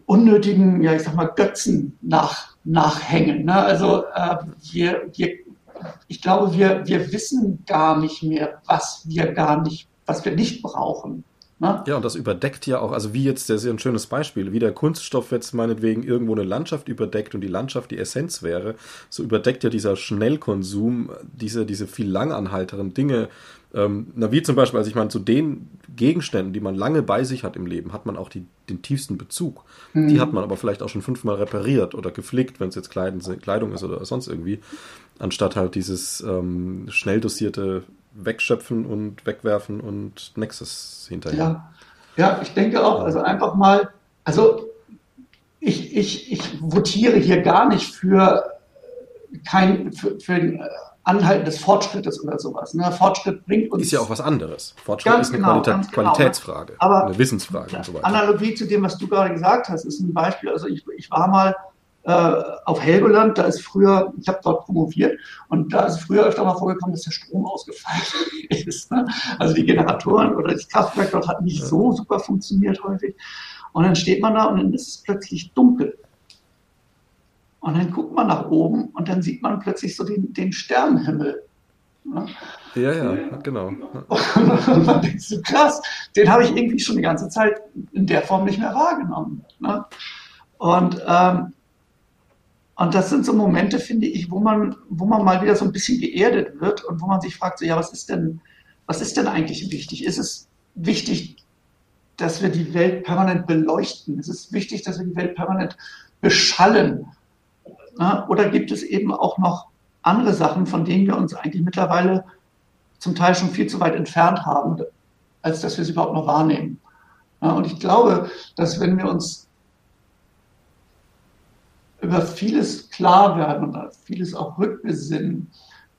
unnötigen, ja, ich sag mal, Götzen nach, nachhängen. Ne? Also äh, wir, wir, ich glaube, wir, wir wissen gar nicht mehr, was wir gar nicht, was wir nicht brauchen.
Ne? Ja, und das überdeckt ja auch, also wie jetzt, das ist ja ein schönes Beispiel, wie der Kunststoff jetzt meinetwegen irgendwo eine Landschaft überdeckt und die Landschaft die Essenz wäre, so überdeckt ja dieser Schnellkonsum diese, diese viel langanhalteren Dinge, ähm, na, wie zum Beispiel, also ich meine, zu den Gegenständen, die man lange bei sich hat im Leben, hat man auch die, den tiefsten Bezug. Mhm. Die hat man aber vielleicht auch schon fünfmal repariert oder geflickt, wenn es jetzt Kleidung, Kleidung ist oder sonst irgendwie, anstatt halt dieses ähm, schnell dosierte Wegschöpfen und Wegwerfen und Nexus hinterher.
Ja, ja ich denke auch, also einfach mal Also ich, ich, ich votiere hier gar nicht für kein für, für ein Anhalten des Fortschrittes oder sowas. Ne? Fortschritt bringt uns.
Ist ja auch was anderes. Fortschritt ist eine genau, Qualitä genau. Qualitätsfrage,
Aber eine Wissensfrage und so weiter. Analogie zu dem, was du gerade gesagt hast, ist ein Beispiel. Also ich, ich war mal auf Helgoland, da ist früher, ich habe dort promoviert und da ist früher öfter mal vorgekommen, dass der Strom ausgefallen ist. Ne? Also die Generatoren oder das Kraftwerk dort hat nicht so super funktioniert häufig. Und dann steht man da und dann ist es plötzlich dunkel. Und dann guckt man nach oben und dann sieht man plötzlich so den, den Sternenhimmel.
Ne? Ja, ja, genau.
Und man denkt so, krass, den habe ich irgendwie schon die ganze Zeit in der Form nicht mehr wahrgenommen. Ne? Und, ähm, und das sind so Momente, finde ich, wo man, wo man mal wieder so ein bisschen geerdet wird und wo man sich fragt, so, ja, was ist denn, was ist denn eigentlich wichtig? Ist es wichtig, dass wir die Welt permanent beleuchten? Ist es wichtig, dass wir die Welt permanent beschallen? Oder gibt es eben auch noch andere Sachen, von denen wir uns eigentlich mittlerweile zum Teil schon viel zu weit entfernt haben, als dass wir sie überhaupt noch wahrnehmen? Und ich glaube, dass wenn wir uns über vieles klar werden und vieles auch rückbesinnen,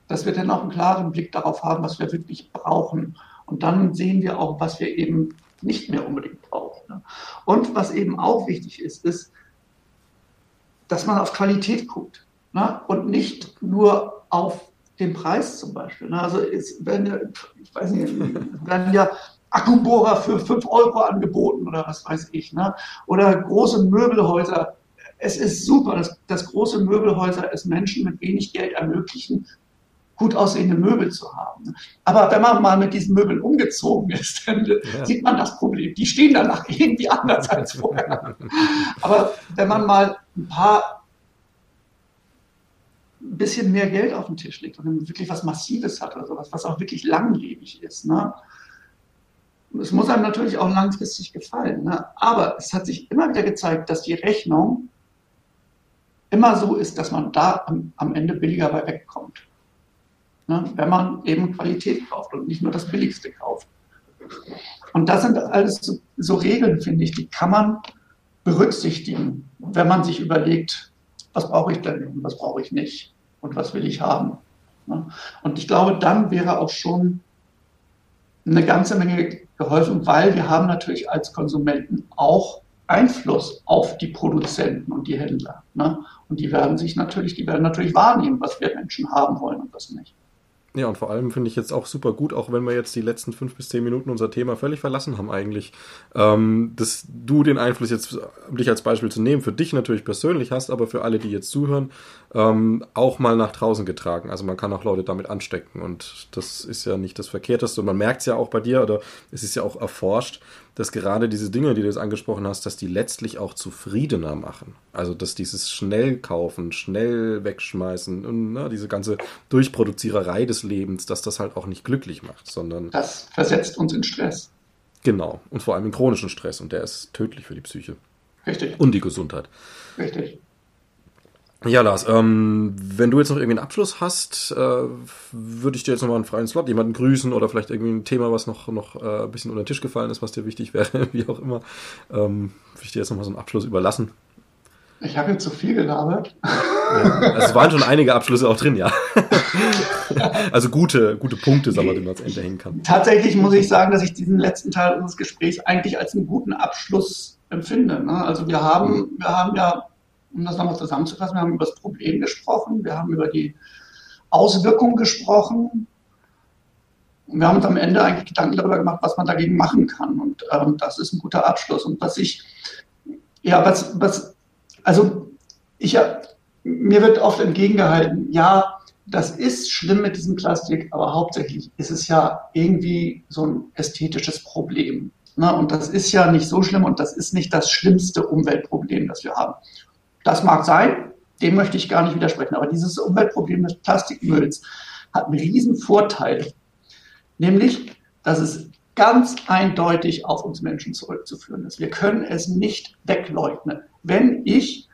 dass wir dann auch einen klaren Blick darauf haben, was wir wirklich brauchen. Und dann sehen wir auch, was wir eben nicht mehr unbedingt brauchen. Und was eben auch wichtig ist, ist, dass man auf Qualität guckt ne? und nicht nur auf den Preis zum Beispiel. Ne? Also es werden ja, ich weiß nicht, werden ja Akkubohrer für 5 Euro angeboten oder was weiß ich. Ne? Oder große Möbelhäuser. Es ist super, dass, dass große Möbelhäuser es Menschen mit wenig Geld ermöglichen, gut aussehende Möbel zu haben. Aber wenn man mal mit diesen Möbeln umgezogen ist, dann ja. sieht man das Problem. Die stehen danach irgendwie anders als vorher. Aber wenn man mal ein paar ein bisschen mehr Geld auf den Tisch legt und wirklich was Massives hat oder sowas, was auch wirklich langlebig ist. Ne? Es muss einem natürlich auch langfristig gefallen. Ne? Aber es hat sich immer wieder gezeigt, dass die Rechnung immer so ist, dass man da am, am Ende billiger bei wegkommt ne, wenn man eben Qualität kauft und nicht nur das Billigste kauft. Und das sind alles so, so Regeln, finde ich, die kann man berücksichtigen, wenn man sich überlegt, was brauche ich denn und was brauche ich nicht und was will ich haben. Ne? Und ich glaube, dann wäre auch schon eine ganze Menge geholfen, weil wir haben natürlich als Konsumenten auch Einfluss auf die Produzenten und die Händler. Ne? Und die werden sich natürlich, die werden natürlich wahrnehmen, was wir Menschen haben wollen und was nicht.
Ja, und vor allem finde ich jetzt auch super gut, auch wenn wir jetzt die letzten fünf bis zehn Minuten unser Thema völlig verlassen haben eigentlich, ähm, dass du den Einfluss jetzt, um dich als Beispiel zu nehmen, für dich natürlich persönlich hast, aber für alle, die jetzt zuhören, ähm, auch mal nach draußen getragen. Also man kann auch Leute damit anstecken und das ist ja nicht das Verkehrteste und man merkt es ja auch bei dir oder es ist ja auch erforscht, dass gerade diese Dinge, die du jetzt angesprochen hast, dass die letztlich auch zufriedener machen. Also dass dieses schnell kaufen, schnell wegschmeißen und ne, diese ganze Durchproduziererei des Lebens, dass das halt auch nicht glücklich macht, sondern
das versetzt uns in Stress.
Genau und vor allem in chronischen Stress und der ist tödlich für die Psyche.
Richtig.
Und die Gesundheit.
Richtig.
Ja, Lars, ähm, wenn du jetzt noch irgendwie einen Abschluss hast, äh, würde ich dir jetzt nochmal einen freien Slot, jemanden grüßen oder vielleicht irgendwie ein Thema, was noch, noch äh, ein bisschen unter den Tisch gefallen ist, was dir wichtig wäre, wie auch immer. Ähm, würde ich dir jetzt nochmal so einen Abschluss überlassen.
Ich habe jetzt zu viel gelabert.
Ja, es waren schon einige Abschlüsse auch drin, ja. also gute, gute Punkte, sagen wir, die man ans Ende hängen kann.
Tatsächlich muss ich sagen, dass ich diesen letzten Teil unseres Gesprächs eigentlich als einen guten Abschluss empfinde. Ne? Also wir haben, wir haben ja um das nochmal zusammenzufassen, wir haben über das Problem gesprochen, wir haben über die Auswirkungen gesprochen. Und wir haben uns am Ende eigentlich Gedanken darüber gemacht, was man dagegen machen kann. Und ähm, das ist ein guter Abschluss. Und was ich, ja, was, was, also ich ja, mir wird oft entgegengehalten, ja, das ist schlimm mit diesem Plastik, aber hauptsächlich ist es ja irgendwie so ein ästhetisches Problem. Ne? Und das ist ja nicht so schlimm und das ist nicht das schlimmste Umweltproblem, das wir haben. Das mag sein, dem möchte ich gar nicht widersprechen. Aber dieses Umweltproblem des Plastikmülls hat einen riesen Vorteil, nämlich, dass es ganz eindeutig auf uns Menschen zurückzuführen ist. Wir können es nicht wegleugnen. Wenn ich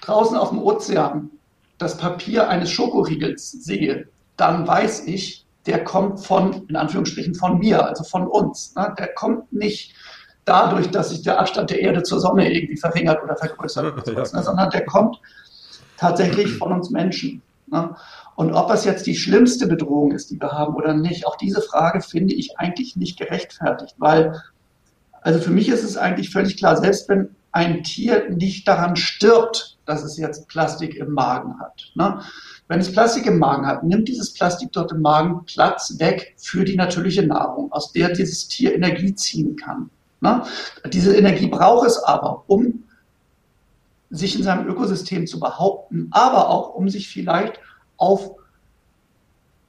draußen auf dem Ozean das Papier eines Schokoriegels sehe, dann weiß ich, der kommt von, in Anführungsstrichen, von mir, also von uns. Der kommt nicht dadurch, dass sich der Abstand der Erde zur Sonne irgendwie verringert oder vergrößert, oder sowas, ne? sondern der kommt tatsächlich von uns Menschen. Ne? Und ob das jetzt die schlimmste Bedrohung ist, die wir haben oder nicht, auch diese Frage finde ich eigentlich nicht gerechtfertigt, weil, also für mich ist es eigentlich völlig klar, selbst wenn ein Tier nicht daran stirbt, dass es jetzt Plastik im Magen hat. Ne? Wenn es Plastik im Magen hat, nimmt dieses Plastik dort im Magen Platz weg für die natürliche Nahrung, aus der dieses Tier Energie ziehen kann. Ne? Diese Energie braucht es aber, um sich in seinem Ökosystem zu behaupten, aber auch um sich vielleicht auf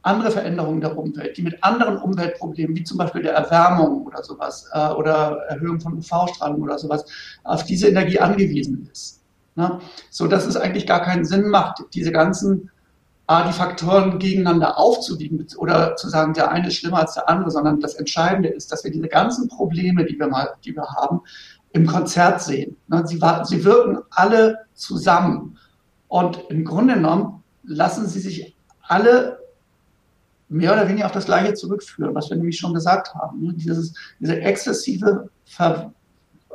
andere Veränderungen der Umwelt, die mit anderen Umweltproblemen, wie zum Beispiel der Erwärmung oder sowas, äh, oder Erhöhung von UV-Strahlung oder sowas, auf diese Energie angewiesen ist. Ne? So dass es eigentlich gar keinen Sinn macht, diese ganzen die Faktoren gegeneinander aufzuwiegen oder zu sagen, der eine ist schlimmer als der andere, sondern das Entscheidende ist, dass wir diese ganzen Probleme, die wir mal, die wir haben, im Konzert sehen. Ne? Sie, sie wirken alle zusammen. Und im Grunde genommen lassen sie sich alle mehr oder weniger auf das Gleiche zurückführen, was wir nämlich schon gesagt haben. Ne? Dieses, diese exzessive Ver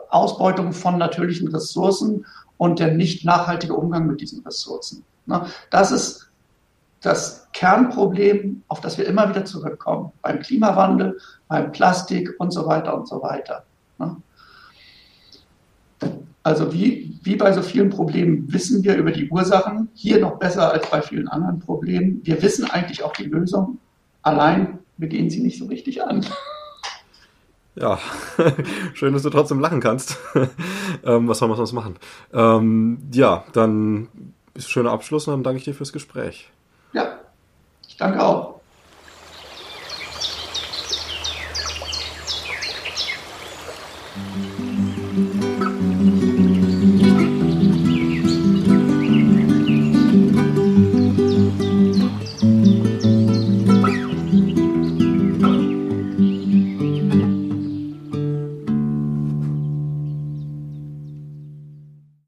Ausbeutung von natürlichen Ressourcen und der nicht nachhaltige Umgang mit diesen Ressourcen. Ne? Das ist das Kernproblem, auf das wir immer wieder zurückkommen, beim Klimawandel, beim Plastik und so weiter und so weiter. Ne? Also wie, wie bei so vielen Problemen wissen wir über die Ursachen, hier noch besser als bei vielen anderen Problemen. Wir wissen eigentlich auch die Lösung, allein wir gehen sie nicht so richtig an.
Ja, schön, dass du trotzdem lachen kannst. ähm, was soll man sonst machen? Ähm, ja, dann ist ein schöner Abschluss und dann danke ich dir fürs Gespräch.
Ja, ich danke auch.